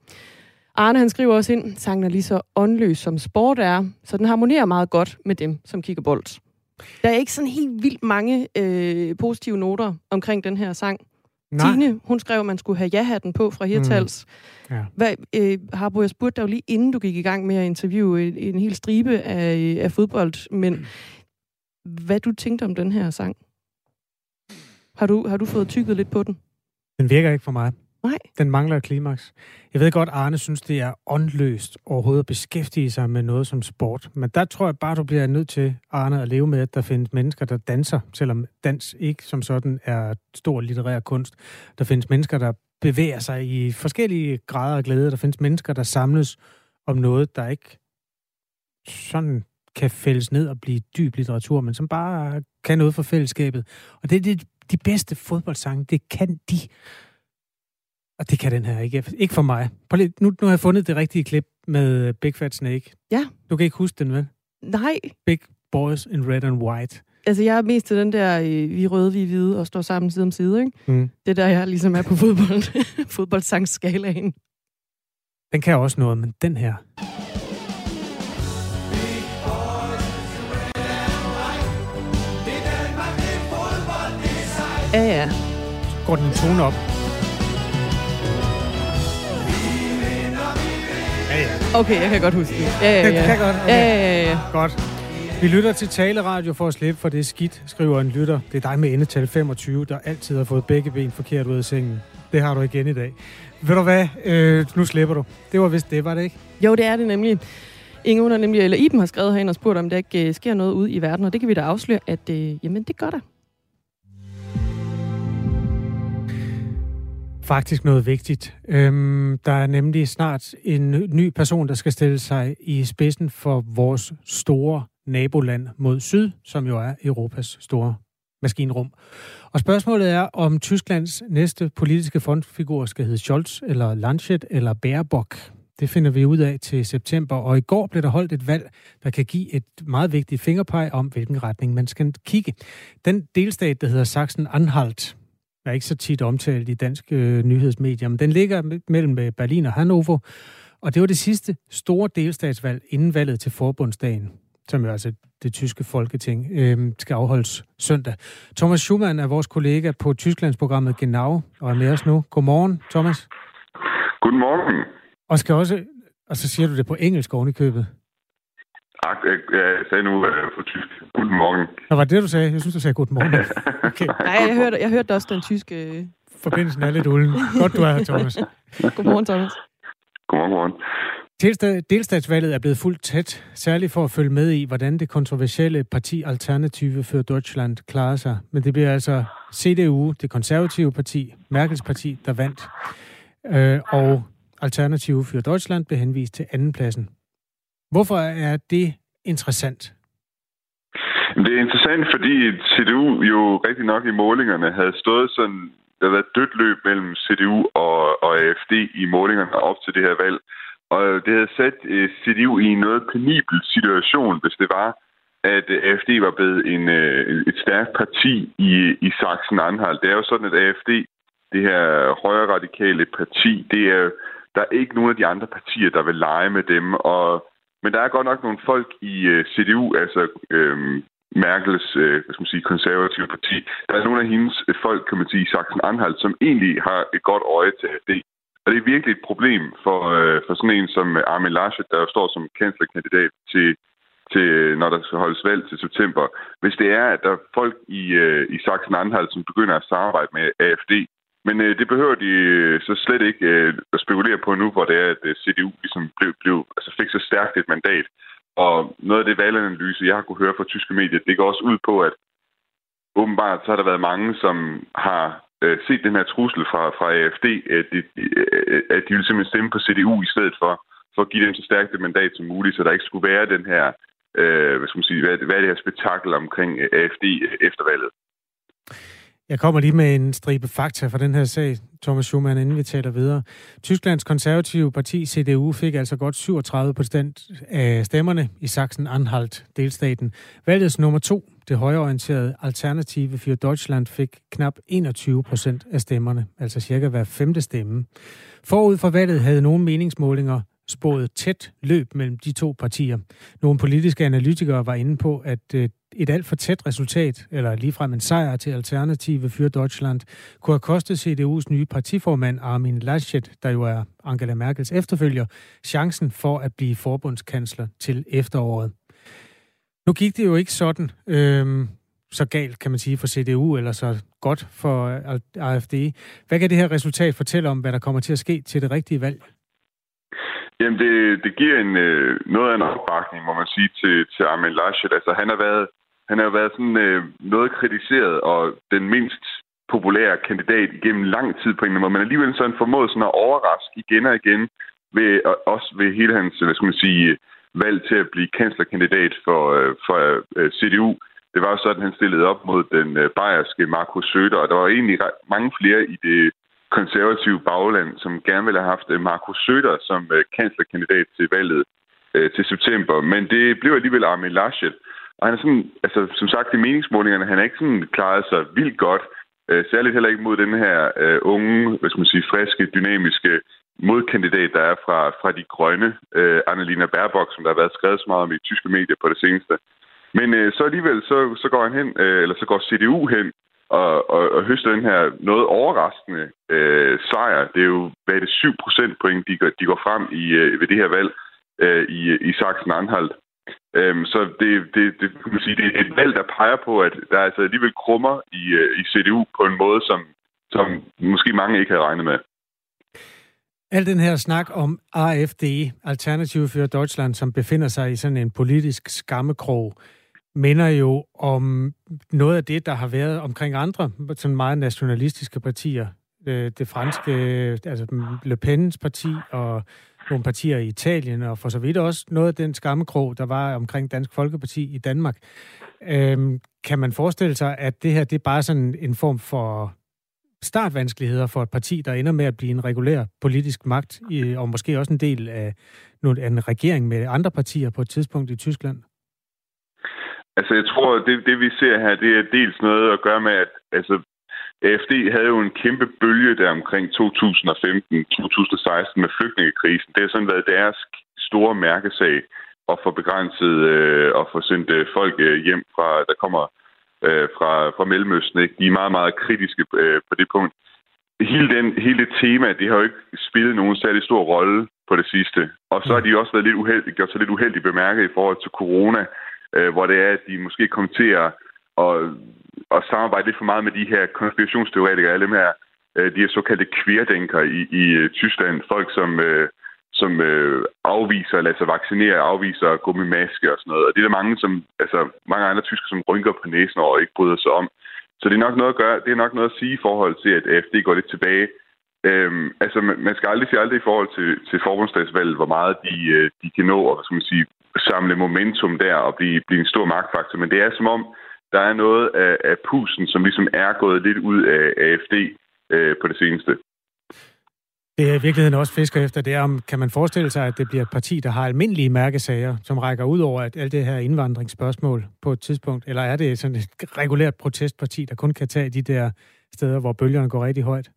Arne han skriver også ind, sangen er lige så åndløs som sport er, så den harmonerer meget godt med dem, som kigger bold. Der er ikke sådan helt vildt mange øh, positive noter omkring den her sang. Nej. Tine, hun skrev, at man skulle have ja-hatten på fra Hirtals. Mm. Ja. Hvad, øh, Harbo, jeg spurgte dig jo lige inden du gik i gang med at interviewe en, en hel stribe af, af fodbold, men
hvad du tænkte om den her sang. Har du, har du fået tykket lidt på den?
Den virker ikke for mig.
Nej.
Den mangler et klimaks. Jeg ved godt, Arne synes, det er åndløst overhovedet at beskæftige sig med noget som sport. Men der tror jeg bare, du bliver nødt til, Arne, at leve med, at der findes mennesker, der danser, selvom dans ikke som sådan er stor litterær kunst. Der findes mennesker, der bevæger sig i forskellige grader af glæde. Der findes mennesker, der samles om noget, der ikke sådan kan fælles ned og blive dyb litteratur, men som bare kan noget for fællesskabet. Og det er det, de bedste fodboldsange, det kan de. Og det kan den her ikke. Ikke for mig. Lige, nu, nu har jeg fundet det rigtige klip med Big Fat Snake.
Ja.
Du kan ikke huske den, vel?
Nej.
Big Boys in Red and White.
Altså, jeg er mest til den der, øh, vi er røde, vi er hvide, og står sammen side om side, ikke?
Mm.
Det er der, jeg ligesom er på fodbold, fodboldsangsskalaen.
Den kan også noget, men den her...
Ja, ja.
Går den en tone op.
Okay, jeg kan godt huske det. Ja, ja,
Det
ja.
kan godt, okay.
Ja, ja, ja, ja.
Godt. Vi lytter til taleradio for at slippe for det skidt, skriver en lytter. Det er dig med endetal 25, der altid har fået begge ben forkert ud af sengen. Det har du igen i dag. Ved du hvad? Øh, nu slipper du. Det var vist det, var det ikke?
Jo, det er det nemlig. Inge, hun har nemlig, eller Iben har skrevet herinde og spurgt, om der ikke øh, sker noget ud i verden, og det kan vi da afsløre, at øh, jamen, det gør der.
Faktisk noget vigtigt. Øhm, der er nemlig snart en ny person, der skal stille sig i spidsen for vores store naboland mod syd, som jo er Europas store maskinrum. Og spørgsmålet er, om Tysklands næste politiske frontfigur skal hedde Scholz, eller Laschet, eller Baerbock. Det finder vi ud af til september, og i går blev der holdt et valg, der kan give et meget vigtigt fingerpeg om, hvilken retning man skal kigge. Den delstat, der hedder Sachsen-Anhalt, er ikke så tit omtalt i danske øh, nyhedsmedier, men den ligger mellem øh, Berlin og Hannover, og det var det sidste store delstatsvalg inden valget til forbundsdagen, som jo altså det tyske folketing øh, skal afholdes søndag. Thomas Schumann er vores kollega på Tysklandsprogrammet Genau, og er med os nu. Godmorgen, Thomas.
Godmorgen.
Og skal også, og så siger du det på engelsk oven i købet.
Ak, jeg, jeg sagde nu uh, på tysk. Godmorgen.
Nå, var det det, du sagde? Jeg synes, du sagde godmorgen. Okay.
Nej, jeg hørte, jeg hørte også den tyske... øh,
Forbindelsen er lidt ulden. Godt, du er her, Thomas.
Godmorgen, Thomas.
Godmorgen, godmorgen.
Delsta- Delstatsvalget er blevet fuldt tæt, særligt for at følge med i, hvordan det kontroversielle parti Alternative for Deutschland klarer sig. Men det bliver altså CDU, det konservative parti, Merkels parti, der vandt. Øh, og Alternative for Deutschland blev henvist til andenpladsen. Hvorfor er det interessant?
Det er interessant, fordi CDU jo rigtig nok i målingerne havde stået sådan, der havde været dødt løb mellem CDU og, og AFD i målingerne op til det her valg. Og det havde sat øh, CDU i en noget penibel situation, hvis det var, at AFD var blevet en, øh, et stærkt parti i, i Sachsen-Anhalt. Det er jo sådan, at AFD, det her højre radikale parti, det er, der er ikke nogen af de andre partier, der vil lege med dem. Og, men der er godt nok nogle folk i øh, CDU, altså øhm, Merkels øh, hvad skal man sige, konservative parti. Der er nogle af hendes øh, folk, kan man sige, i Sachsen-Anhalt, som egentlig har et godt øje til AFD. Og det er virkelig et problem for, øh, for sådan en som øh, Armin Laschet, der står som kanslerkandidat til, til, øh, når der skal holdes valg til september. Hvis det er, at der er folk i, øh, i Sachsen-Anhalt, som begynder at samarbejde med AFD, men øh, det behøver de øh, så slet ikke øh, at spekulere på nu, hvor det er, at øh, CDU ligesom blev, blev, altså fik så stærkt et mandat. Og noget af det valganalyse, jeg har kunne høre fra tyske medier, det går også ud på, at åbenbart så har der været mange, som har øh, set den her trussel fra, fra AFD, at de, øh, at de vil simpelthen stemme på CDU i stedet for, for at give dem så stærkt et mandat som muligt, så der ikke skulle være den her, øh, hvad skal man sige, hvad, hvad er det her spektakel omkring AFD efter valget.
Jeg kommer lige med en stribe fakta fra den her sag, Thomas Schumann, inden vi taler videre. Tysklands konservative parti, CDU, fik altså godt 37 procent af stemmerne i Sachsen-Anhalt, delstaten. Valgets nummer to, det højreorienterede Alternative for Deutschland, fik knap 21 procent af stemmerne, altså cirka hver femte stemme. Forud for valget havde nogle meningsmålinger spået tæt løb mellem de to partier. Nogle politiske analytikere var inde på, at øh, et alt for tæt resultat, eller ligefrem en sejr til Alternative for Deutschland, kunne have kostet CDU's nye partiformand Armin Laschet, der jo er Angela Merkels efterfølger, chancen for at blive forbundskansler til efteråret. Nu gik det jo ikke sådan øhm, så galt, kan man sige, for CDU, eller så godt for AFD. Hvad kan det her resultat fortælle om, hvad der kommer til at ske til det rigtige valg?
Jamen, det, det giver en, øh, noget af en opbakning, må man sige, til, til Armin Laschet. Altså, han har været, han har været sådan, øh, noget kritiseret, og den mindst populære kandidat igennem lang tid på en eller anden måde, men alligevel så han formået sådan at overraske igen og igen, ved, også ved hele hans, hvad skal man sige, valg til at blive kanslerkandidat for, øh, for øh, CDU. Det var jo sådan, han stillede op mod den øh, bayerske Markus Søder, og der var egentlig mange flere i det konservative bagland, som gerne ville have haft øh, Markus Søder som øh, kanslerkandidat til valget øh, til september. Men det blev alligevel Armin Laschet. Og han er sådan, altså som sagt i meningsmålingerne, han er ikke sådan klaret sig vildt godt. Øh, særligt heller ikke mod den her øh, unge, hvad skal man sige, friske, dynamiske modkandidat, der er fra, fra de grønne, øh, Annalena Baerbock, som der har været skrevet så meget om i tyske medier på det seneste. Men øh, så alligevel, så, så går han hen, øh, eller så går CDU hen og, og, og høster den her noget overraskende øh, sejr. Det er jo, hvad er det, 7 procentpoint, de går, de går frem i, øh, ved det her valg øh, i, i Sachsen-Anhalt. Øhm, så det, det, det, kan man sige, det er et valg, der peger på, at der er altså alligevel krummer i, øh, i CDU på en måde, som, som måske mange ikke havde regnet med.
Al den her snak om AFD, Alternative for Deutschland, som befinder sig i sådan en politisk skammekrog, minder jo om noget af det, der har været omkring andre sådan meget nationalistiske partier. Øh, det franske, altså Le Pen's parti og nogle partier i Italien, og for så vidt også noget af den skammekrog, der var omkring Dansk Folkeparti i Danmark. Øhm, kan man forestille sig, at det her det er bare sådan en form for startvanskeligheder for et parti, der ender med at blive en regulær politisk magt, og måske også en del af en regering med andre partier på et tidspunkt i Tyskland?
Altså, jeg tror, det, det vi ser her, det er dels noget at gøre med, at altså, AFD havde jo en kæmpe bølge der omkring 2015-2016 med flygtningekrisen. Det har sådan været deres store mærkesag at få begrænset øh, og få sendt øh, folk øh, hjem fra, der kommer øh, fra, fra Mellemøsten. Ikke? De er meget, meget kritiske øh, på det punkt. Hele, den, hele det tema, det har jo ikke spillet nogen særlig stor rolle på det sidste. Og så har de også været lidt uheldige, gjort sig lidt uheldigt bemærket i forhold til corona, øh, hvor det er, at de måske kommer til at og, at samarbejde lidt for meget med de her konspirationsteoretikere, alle dem her, øh, de her såkaldte queerdænker i, i øh, Tyskland. Folk, som, øh, som øh, afviser at lade sig vaccinere, afviser at gå med maske og sådan noget. Og det er der mange, som, altså, mange andre tysker, som rynker på næsen over og ikke bryder sig om. Så det er nok noget at gøre, det er nok noget at sige i forhold til, at AFD går lidt tilbage. Øhm, altså, man skal aldrig sige aldrig i forhold til, til forbundsdagsvalget, hvor meget de, øh, de kan nå, og hvad skal man sige, samle momentum der og blive, blive en stor magtfaktor. Men det er som om, der er noget af, af pusen, som ligesom er gået lidt ud af AFD øh, på det seneste.
Det er i virkeligheden også fisker efter, det er, om kan man forestille sig, at det bliver et parti, der har almindelige mærkesager, som rækker ud over at alt det her indvandringsspørgsmål på et tidspunkt? Eller er det sådan et regulært protestparti, der kun kan tage de der steder, hvor bølgerne går rigtig højt?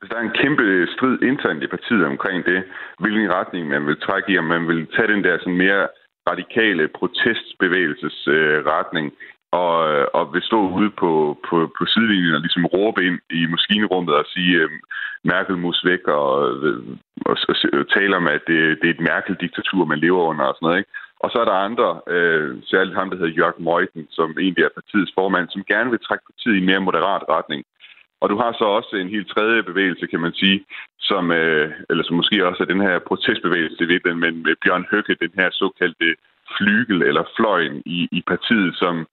Altså, der er en kæmpe strid internt i partiet omkring det, hvilken retning man vil trække i, om man vil tage den der sådan mere radikale protestbevægelsesretning, øh, og, øh, og vil stå ude på, på, på sidelinjen og ligesom råbe ind i maskinrummet og sige, øh, Merkel mus væk, og, øh, og, og, og tale om, at det, det er et Merkel-diktatur, man lever under og sådan noget. Ikke? Og så er der andre, øh, særligt ham, der hedder Jørg Meuthen, som egentlig er partiets formand, som gerne vil trække partiet i en mere moderat retning. Og du har så også en helt tredje bevægelse, kan man sige, som, øh, eller som måske også er den her protestbevægelse i men med Bjørn Høkke, den her såkaldte flygel eller fløjen i, i partiet, som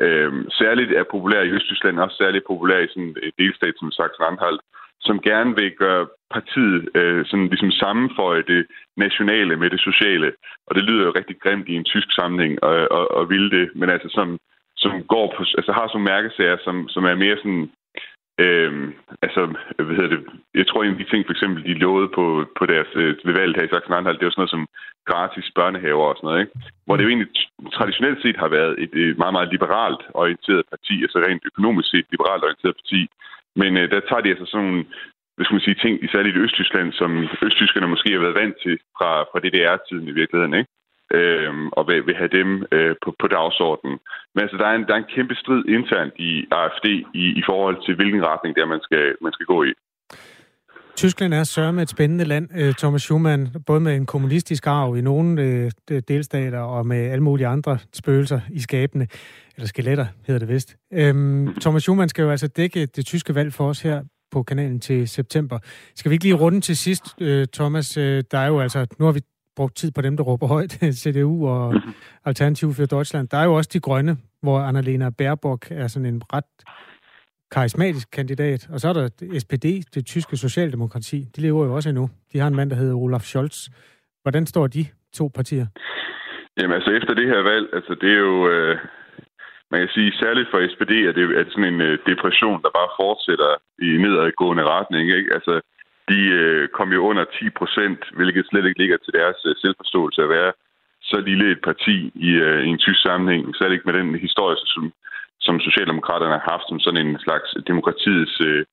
øh, særligt er populær i Østtyskland, også særligt populær i sådan en delstat som Sachsen-Anhalt, som gerne vil gøre partiet øh, sådan ligesom sammenføje det nationale med det sociale. Og det lyder jo rigtig grimt i en tysk sammenhæng og, og, og vil det, men altså som, som går på, altså har sådan mærkesager, som, som er mere sådan Øhm, altså, hvad hedder det? Jeg tror, en af de ting, for eksempel, de lovede på, på deres øh, ved valget her i Sachsen-Anhalt, det var sådan noget som gratis børnehaver og sådan noget, ikke? Hvor det jo egentlig traditionelt set har været et, et meget, meget liberalt orienteret parti, altså rent økonomisk set liberalt orienteret parti. Men øh, der tager de altså sådan nogle, hvis skal man sige, ting, særligt i Østtyskland, som østtyskerne måske har været vant til fra, fra DDR-tiden i virkeligheden, ikke? Øh, og vil, vil have dem øh, på, på dagsordenen. Men altså, der er, en, der er en kæmpe strid internt i AFD i, i forhold til, hvilken retning der man skal, man skal gå i.
Tyskland er sørme et spændende land, øh, Thomas Schumann, både med en kommunistisk arv i nogle øh, delstater og med alle mulige andre spøgelser i skabene, eller skeletter hedder det vist. Øhm, Thomas Schumann skal jo altså dække det tyske valg for os her på kanalen til september. Skal vi ikke lige runde til sidst, øh, Thomas? Der er jo altså, nu har vi brugt tid på dem, der råber højt, CDU og Alternativ for Deutschland. Der er jo også de grønne, hvor Annalena Baerbock er sådan en ret karismatisk kandidat. Og så er der SPD, det tyske socialdemokrati. De lever jo også endnu. De har en mand, der hedder Olaf Scholz. Hvordan står de to partier?
Jamen altså efter det her valg, altså det er jo, øh, man kan sige særligt for SPD, at det er sådan en øh, depression, der bare fortsætter i nedadgående retning. Ikke? Altså de øh, kom jo under 10 procent, hvilket slet ikke ligger til deres øh, selvforståelse at være så lille et parti i, øh, i en tysk sammenhæng, slet ikke med den historie, som som Socialdemokraterne har haft som sådan en slags demokratiets, øh,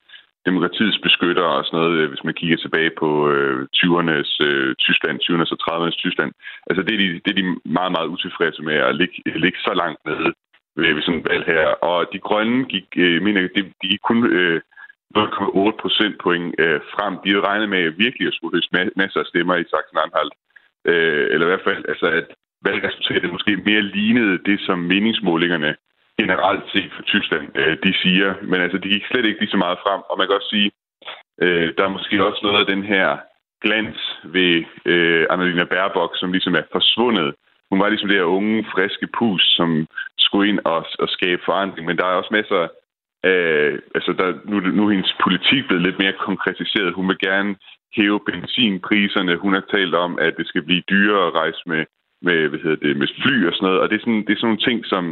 demokratiets beskytter og sådan noget, øh, hvis man kigger tilbage på øh, 20'ernes øh, Tyskland, 20'ernes og 30'ernes Tyskland. Altså det er, de, det er de meget, meget utilfredse med at ligge, ligge så langt nede ved, ved sådan et valg her. Og de grønne gik, øh, mener, de, de gik kun øh, 0,8 procentpoint øh, frem. De havde regnet med virkelig at skulle høste masser af stemmer i Sachsen-Anhalt. Øh, eller i hvert fald, altså at valgresultatet måske mere lignede det, som meningsmålingerne generelt set for Tyskland, øh, de siger. Men altså, de gik slet ikke lige så meget frem. Og man kan også sige, øh, der er måske også noget af den her glans ved øh, Annalena Baerbock, som ligesom er forsvundet. Hun var ligesom det her unge, friske pus, som skulle ind og, og skabe forandring. Men der er også masser af... Øh, Altså, der, nu, nu er hendes politik blevet lidt mere konkretiseret. Hun vil gerne hæve benzinpriserne. Hun har talt om, at det skal blive dyrere at rejse med, med, hvad hedder det, med fly og sådan noget. Og det er sådan, det er sådan nogle ting, som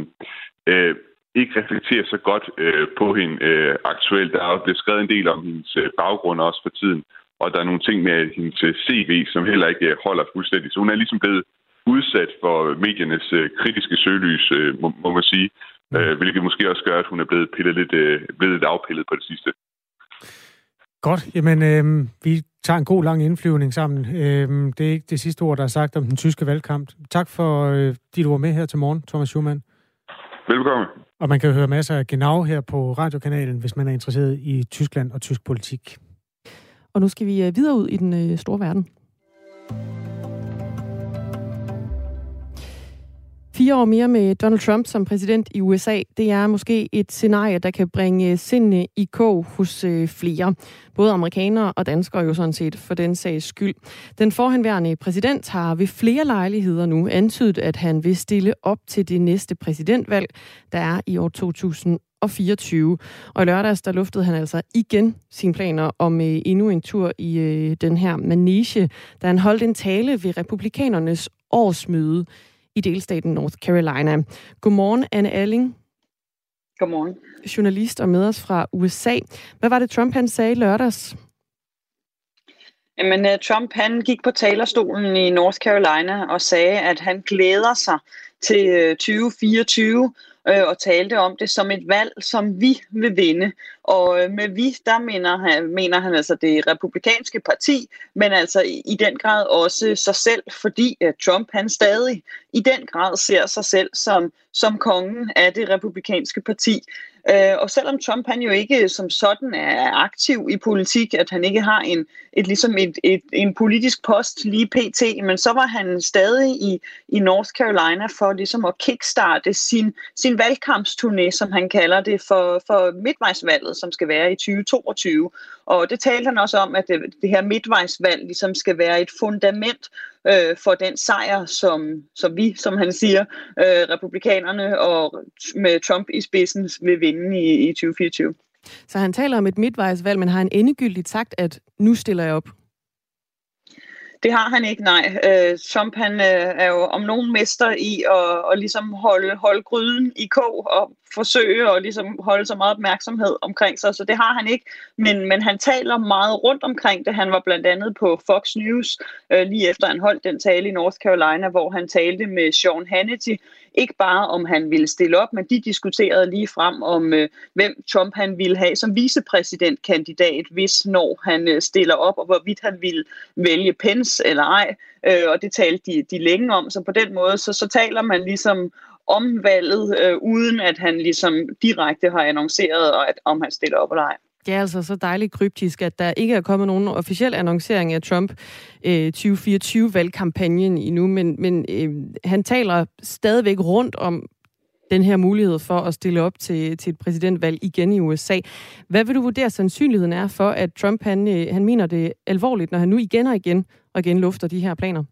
øh, ikke reflekterer så godt øh, på hende øh, aktuelt. Der er blevet skrevet en del om hendes øh, baggrund også for tiden, og der er nogle ting med hendes øh, CV, som heller ikke øh, holder fuldstændig. Så hun er ligesom blevet udsat for mediernes øh, kritiske søgelys, øh, må, må man sige, øh, hvilket måske også gør, at hun er blevet, pillet lidt, øh, blevet lidt afpillet på det sidste.
Godt. Jamen, øh, vi tager en god lang indflyvning sammen. Øh, det er ikke det sidste ord, der er sagt om den tyske valgkamp. Tak for, øh, du var med her til morgen, Thomas Schumann.
Velkommen.
Og man kan høre masser af Genau her på radiokanalen, hvis man er interesseret i Tyskland og tysk politik.
Og nu skal vi øh, videre ud i den øh, store verden. Fire år mere med Donald Trump som præsident i USA, det er måske et scenarie, der kan bringe øh, sindene i kog hos øh, flere. Både amerikanere og danskere jo sådan set for den sags skyld. Den forhenværende præsident har ved flere lejligheder nu antydet, at han vil stille op til det næste præsidentvalg, der er i år 2024. Og i lørdags, der luftede han altså igen sine planer om øh, endnu en tur i øh, den her manege, da han holdt en tale ved republikanernes årsmøde i delstaten North Carolina. Godmorgen, Anne Alling.
Godmorgen.
Journalist og med os fra USA. Hvad var det, Trump han sagde lørdags?
Jamen, øh, Trump han gik på talerstolen i North Carolina og sagde, at han glæder sig til 2024 øh, og talte om det som et valg, som vi vil vinde. Og øh, med vi, der mener han, mener han altså det republikanske parti, men altså i, i den grad også sig selv, fordi at Trump han stadig i den grad ser sig selv som, som kongen af det republikanske parti. Øh, og selvom Trump han jo ikke som sådan er aktiv i politik, at han ikke har en, et, ligesom et, et, en politisk post lige pt., men så var han stadig i, i North Carolina for ligesom at kickstarte sin, sin valgkampsturné, som han kalder det, for, for midtvejsvalget, som skal være i 2022. Og det talte han også om, at det, det her midtvejsvalg ligesom skal være et fundament øh, for den sejr, som, som vi, som han siger, øh, republikanerne og med Trump i spidsen vil vinde i, i 2024.
Så han taler om et midtvejsvalg, men har han endegyldigt sagt, at nu stiller jeg op?
Det har han ikke, nej. Øh, Trump han, øh, er jo om nogen mester i at, at ligesom holde, holde gryden i kog og forsøge at ligesom holde så meget opmærksomhed omkring sig, så det har han ikke. Men, men han taler meget rundt omkring det. Han var blandt andet på Fox News øh, lige efter han holdt den tale i North Carolina, hvor han talte med Sean Hannity, ikke bare om han ville stille op, men de diskuterede lige frem om, øh, hvem Trump han ville have som vicepræsidentkandidat, hvis når han øh, stiller op, og hvorvidt han ville vælge Pence eller ej. Øh, og det talte de, de længe om, så på den måde, så, så taler man ligesom om valget, øh, uden at han ligesom direkte har annonceret, og at, om han stiller op eller ej.
Det er altså så dejligt kryptisk, at der ikke er kommet nogen officiel annoncering af Trump øh, 2024-valgkampagnen endnu, men, men øh, han taler stadigvæk rundt om den her mulighed for at stille op til, til et præsidentvalg igen i USA. Hvad vil du vurdere sandsynligheden er for, at Trump han, øh, han mener det alvorligt, når han nu igen og igen og igen lufter de her planer?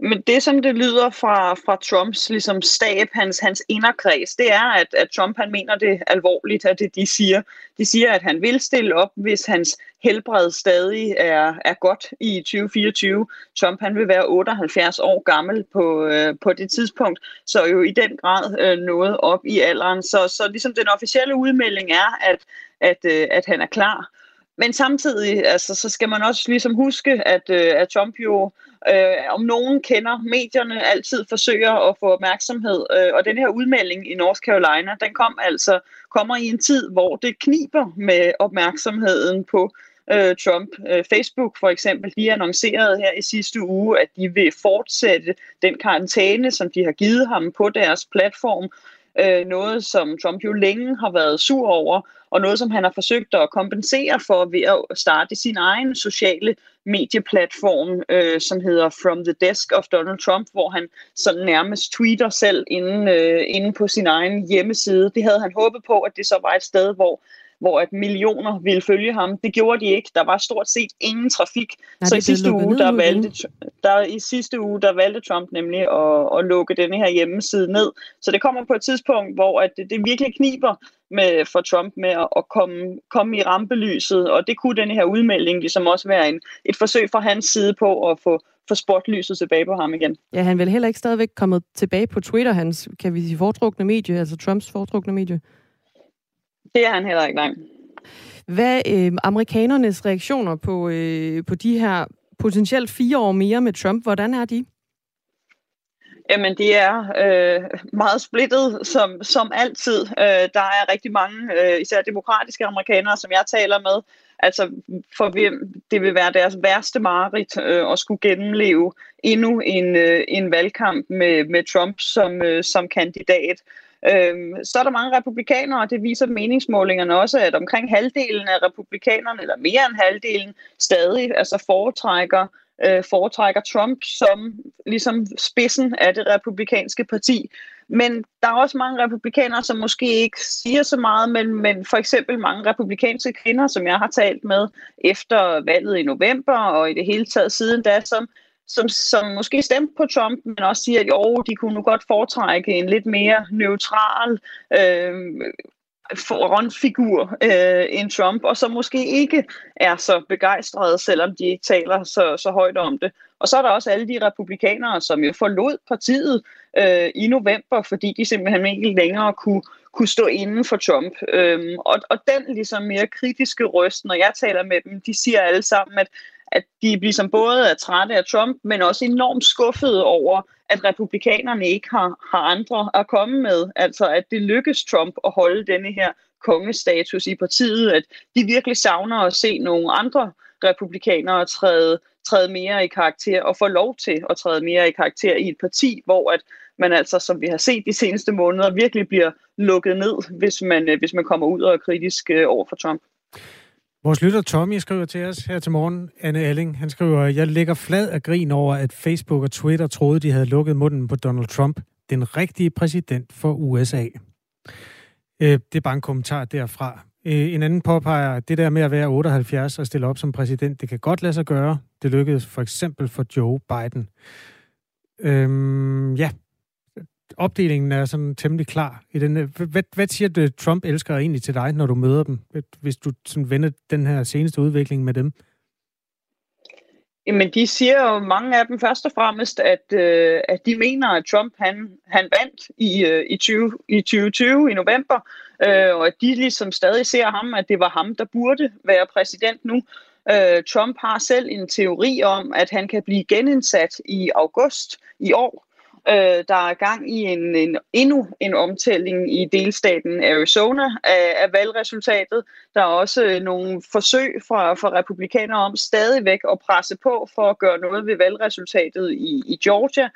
Men det, som det lyder fra, fra Trumps ligesom stab, hans, hans inderkreds, det er, at, at Trump han mener det alvorligt, at det de siger. De siger, at han vil stille op, hvis hans helbred stadig er, er godt i 2024. Trump han vil være 78 år gammel på, øh, på det tidspunkt, så jo i den grad øh, noget op i alderen. Så, så ligesom den officielle udmelding er, at, at, øh, at han er klar. Men samtidig altså, så skal man også ligesom huske, at, øh, at Trump jo øh, Øh, om nogen kender medierne, altid forsøger at få opmærksomhed. Øh, og den her udmelding i North Carolina, den kom altså kommer i en tid, hvor det kniber med opmærksomheden på øh, Trump. Øh, Facebook for eksempel, de annoncerede her i sidste uge, at de vil fortsætte den karantæne, som de har givet ham på deres platform. Øh, noget, som Trump jo længe har været sur over, og noget, som han har forsøgt at kompensere for ved at starte sin egen sociale medieplatform, øh, som hedder From the Desk of Donald Trump, hvor han sådan nærmest tweeter selv inde, øh, inde på sin egen hjemmeside. Det havde han håbet på, at det så var et sted, hvor hvor at millioner ville følge ham. Det gjorde de ikke. Der var stort set ingen trafik. Nej, så i sidste uge, der valgte, der, i sidste uge, der valgte Trump nemlig at, at lukke denne her hjemmeside ned. Så det kommer på et tidspunkt, hvor at det, det virkelig kniber med, for Trump med at, at komme, komme i rampelyset, og det kunne denne her udmelding ligesom også være en, et forsøg fra hans side på at få, få sportlyset tilbage på ham igen.
Ja, han vil heller ikke stadigvæk kommet tilbage på Twitter, hans, kan vi sige, foretrukne medie, altså Trumps foretrukne medie.
Det er han heller ikke, nej.
Hvad øh, amerikanernes reaktioner på, øh, på de her potentielt fire år mere med Trump, hvordan er de?
Jamen, det er øh, meget splittet, som, som altid. Øh, der er rigtig mange, øh, især demokratiske amerikanere, som jeg taler med, altså for hvem det vil være deres værste mareridt øh, at skulle gennemleve endnu en, øh, en valgkamp med, med Trump som, øh, som kandidat. Øhm, så er der mange republikanere, og det viser meningsmålingerne også, at omkring halvdelen af republikanerne, eller mere end halvdelen, stadig altså foretrækker øh, foretrækker Trump som ligesom spidsen af det republikanske parti. Men der er også mange republikanere, som måske ikke siger så meget, men, men for eksempel mange republikanske kvinder, som jeg har talt med efter valget i november, og i det hele taget siden da, som som, som måske stemte på Trump, men også siger, at jo, de kunne nu godt foretrække en lidt mere neutral øh, frontfigur øh, end Trump, og som måske ikke er så begejstrede, selvom de ikke taler så, så højt om det. Og så er der også alle de republikanere, som jo forlod partiet øh, i november, fordi de simpelthen ikke længere kunne, kunne stå inden for Trump. Øhm, og, og den ligesom mere kritiske røst, når jeg taler med dem, de siger alle sammen, at at de ligesom både er trætte af Trump, men også enormt skuffede over, at republikanerne ikke har, har andre at komme med. Altså at det lykkes Trump at holde denne her kongestatus i partiet, at de virkelig savner at se nogle andre republikanere træde, træde mere i karakter og få lov til at træde mere i karakter i et parti, hvor at man altså, som vi har set de seneste måneder, virkelig bliver lukket ned, hvis man, øh, hvis man kommer ud og er kritisk øh, over for Trump.
Vores lytter Tommy skriver til os her til morgen, Anne Elling, Han skriver, jeg ligger flad af grin over, at Facebook og Twitter troede, de havde lukket munden på Donald Trump, den rigtige præsident for USA. Øh, det er bare en kommentar derfra. Øh, en anden påpeger, at det der med at være 78 og stille op som præsident, det kan godt lade sig gøre. Det lykkedes for eksempel for Joe Biden. Øhm, ja, opdelingen er sådan temmelig klar. I den, øh, hvad, hvad siger det, Trump elsker egentlig til dig, når du møder dem, hvis du sådan vender den her seneste udvikling med dem?
Jamen, de siger jo mange af dem først og fremmest, at, øh, at de mener, at Trump han, han vandt i, øh, i, 20, i 2020 i november, øh, og at de ligesom stadig ser ham, at det var ham, der burde være præsident nu. Øh, Trump har selv en teori om, at han kan blive genindsat i august i år, Øh, der er gang i en, en, endnu en omtælling i delstaten Arizona af, af valgresultatet. Der er også øh, nogle forsøg fra, fra republikanere om stadigvæk at presse på for at gøre noget ved valgresultatet i, i Georgia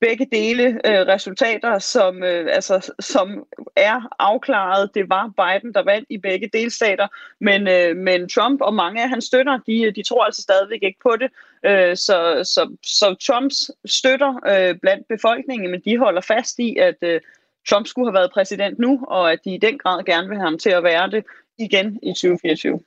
begge dele øh, resultater, som, øh, altså, som er afklaret. Det var Biden, der vandt i begge delstater, men, øh, men Trump og mange af hans støtter, de, de tror altså stadigvæk ikke på det. Øh, så, så, så Trumps støtter øh, blandt befolkningen, men de holder fast i, at øh, Trump skulle have været præsident nu, og at de i den grad gerne vil have ham til at være det igen i 2024.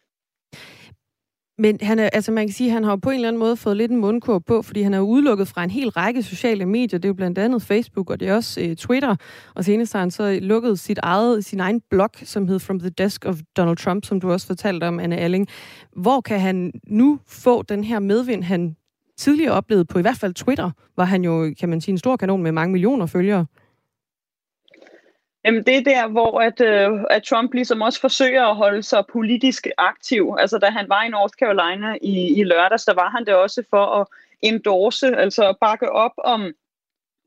Men han er, altså man kan sige, at han har på en eller anden måde fået lidt en mundkur på, fordi han er udelukket fra en hel række sociale medier. Det er jo blandt andet Facebook, og det er også øh, Twitter. Og senest har han så lukket sit eget, sin egen blog, som hed From the Desk of Donald Trump, som du også fortalte om, Anne Alling. Hvor kan han nu få den her medvind, han tidligere oplevede på i hvert fald Twitter, var han jo, kan man sige, en stor kanon med mange millioner følgere?
Jamen, det er der, hvor at, øh, at Trump ligesom også forsøger at holde sig politisk aktiv. Altså, da han var i North Carolina i, i lørdags, der var han det også for at endorse, altså bakke op om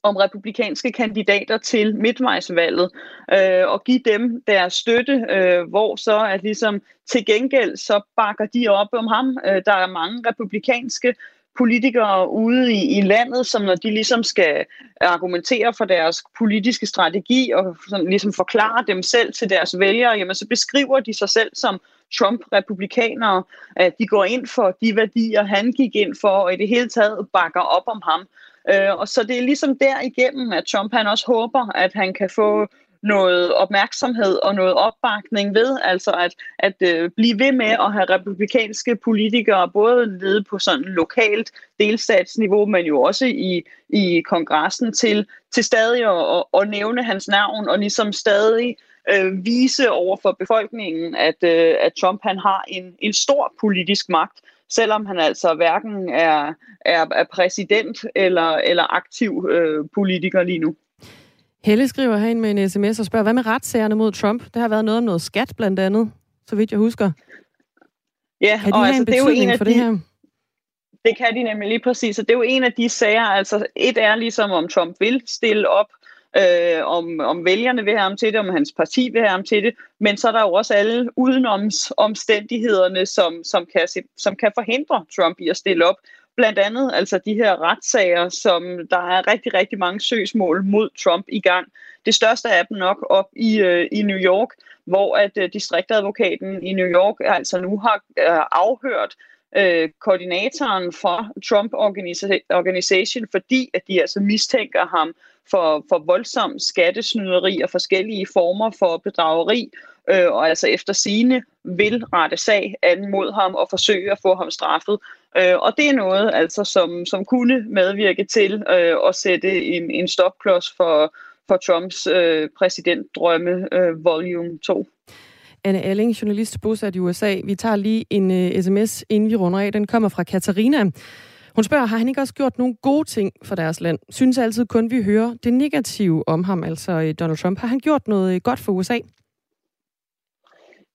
om republikanske kandidater til midtvejsvalget øh, og give dem deres støtte, øh, hvor så at ligesom til gengæld så bakker de op om ham. Øh, der er mange republikanske politikere ude i, i landet, som når de ligesom skal argumentere for deres politiske strategi og sådan ligesom forklare dem selv til deres vælgere, jamen så beskriver de sig selv som Trump-republikanere, at de går ind for de værdier, han gik ind for, og i det hele taget bakker op om ham. Øh, og så det er ligesom derigennem, at Trump han også håber, at han kan få noget opmærksomhed og noget opbakning ved, altså at, at øh, blive ved med at have republikanske politikere, både nede på sådan lokalt delstatsniveau, men jo også i, i kongressen til, til stadig at, at nævne hans navn og ligesom stadig øh, vise over for befolkningen, at, øh, at Trump han har en, en stor politisk magt, selvom han altså hverken er, er, er præsident eller, eller aktiv øh, politiker lige nu.
Helle skriver herind med en sms og spørger, hvad med retssagerne mod Trump? Det har været noget om noget skat blandt andet, så vidt jeg husker.
Ja,
kan de og have altså, en det er jo en af for de, det her?
Det kan de nemlig lige præcis, og det er jo en af de sager, altså et er ligesom, om Trump vil stille op, øh, om, om vælgerne vil have ham til det, om hans parti vil have ham til det, men så er der jo også alle udenoms omstændighederne, som, som, kan, som kan forhindre Trump i at stille op blandt andet altså de her retssager, som der er rigtig, rigtig mange søgsmål mod Trump i gang. Det største af dem nok op i, øh, i New York, hvor at øh, distriktadvokaten i New York altså nu har øh, afhørt øh, koordinatoren for Trump Organization, fordi at de altså mistænker ham for, for voldsom skattesnyderi og forskellige former for bedrageri, øh, og altså efter sine vil rette sag an mod ham og forsøge at få ham straffet. Øh, og det er noget, altså, som, som kunne medvirke til øh, at sætte en, en stopklods for, for Trumps øh, præsidentdrømme øh, volume 2.
Anne Alling, journalist bosat i USA. Vi tager lige en øh, uh, sms, inden vi runder af. Den kommer fra Katarina. Hun spørger, har han ikke også gjort nogle gode ting for deres land? Synes altid kun, vi hører det negative om ham, altså øh, Donald Trump. Har han gjort noget øh, godt for USA?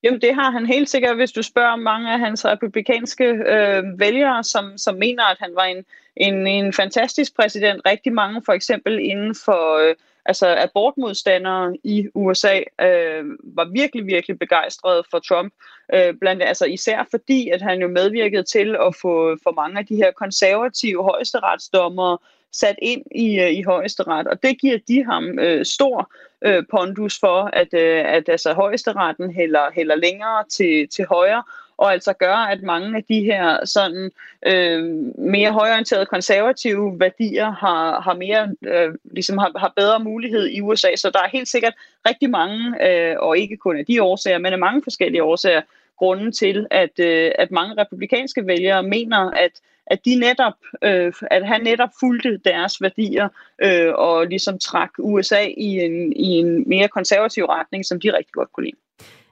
Jamen det har han helt sikkert, hvis du spørger mange af hans republikanske øh, vælgere, som, som mener, at han var en, en, en fantastisk præsident. Rigtig mange for eksempel inden for øh, altså abortmodstandere i USA øh, var virkelig, virkelig begejstrede for Trump. Øh, blandt, altså især fordi, at han jo medvirkede til at få for mange af de her konservative højesteretsdommere sat ind i, øh, i højesteret, og det giver de ham øh, stor øh, pondus for, at, øh, at altså, højesteretten hælder, hælder længere til, til højre, og altså gør, at mange af de her sådan øh, mere højorienterede konservative værdier har, har mere øh, ligesom har, har bedre mulighed i USA. Så der er helt sikkert rigtig mange, øh, og ikke kun af de årsager, men af mange forskellige årsager, grunden til, at, øh, at mange republikanske vælgere mener, at at de netop, øh, at han netop fulgte deres værdier øh, og ligesom trak USA i en, i en mere konservativ retning, som de rigtig godt kunne lide.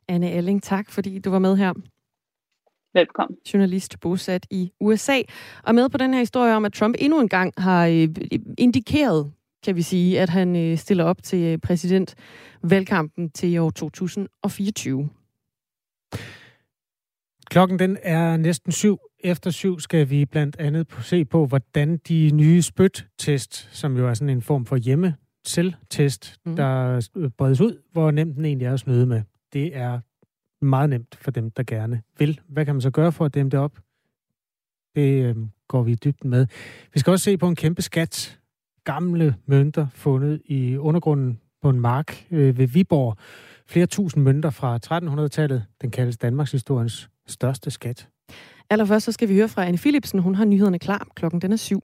Anne Elling, tak fordi du var med her.
Velkommen.
Journalist bosat i USA. Og med på den her historie om, at Trump endnu en gang har øh, indikeret, kan vi sige, at han øh, stiller op til præsidentvalgkampen til år 2024.
Klokken den er næsten syv. Efter syv skal vi blandt andet se på, hvordan de nye spyt-test, som jo er sådan en form for hjemme selvtest, mm. der bredes ud, hvor nemt den egentlig er at snyde med. Det er meget nemt for dem, der gerne vil. Hvad kan man så gøre for at dæmme det op? Det øh, går vi i dybden med. Vi skal også se på en kæmpe skat, gamle mønter fundet i undergrunden på en mark øh, ved Viborg. Flere tusind mønter fra 1300-tallet. Den kaldes Danmarks historiens største skat.
Allerførst så skal vi høre fra Anne Philipsen. Hun har nyhederne klar. Klokken den er syv.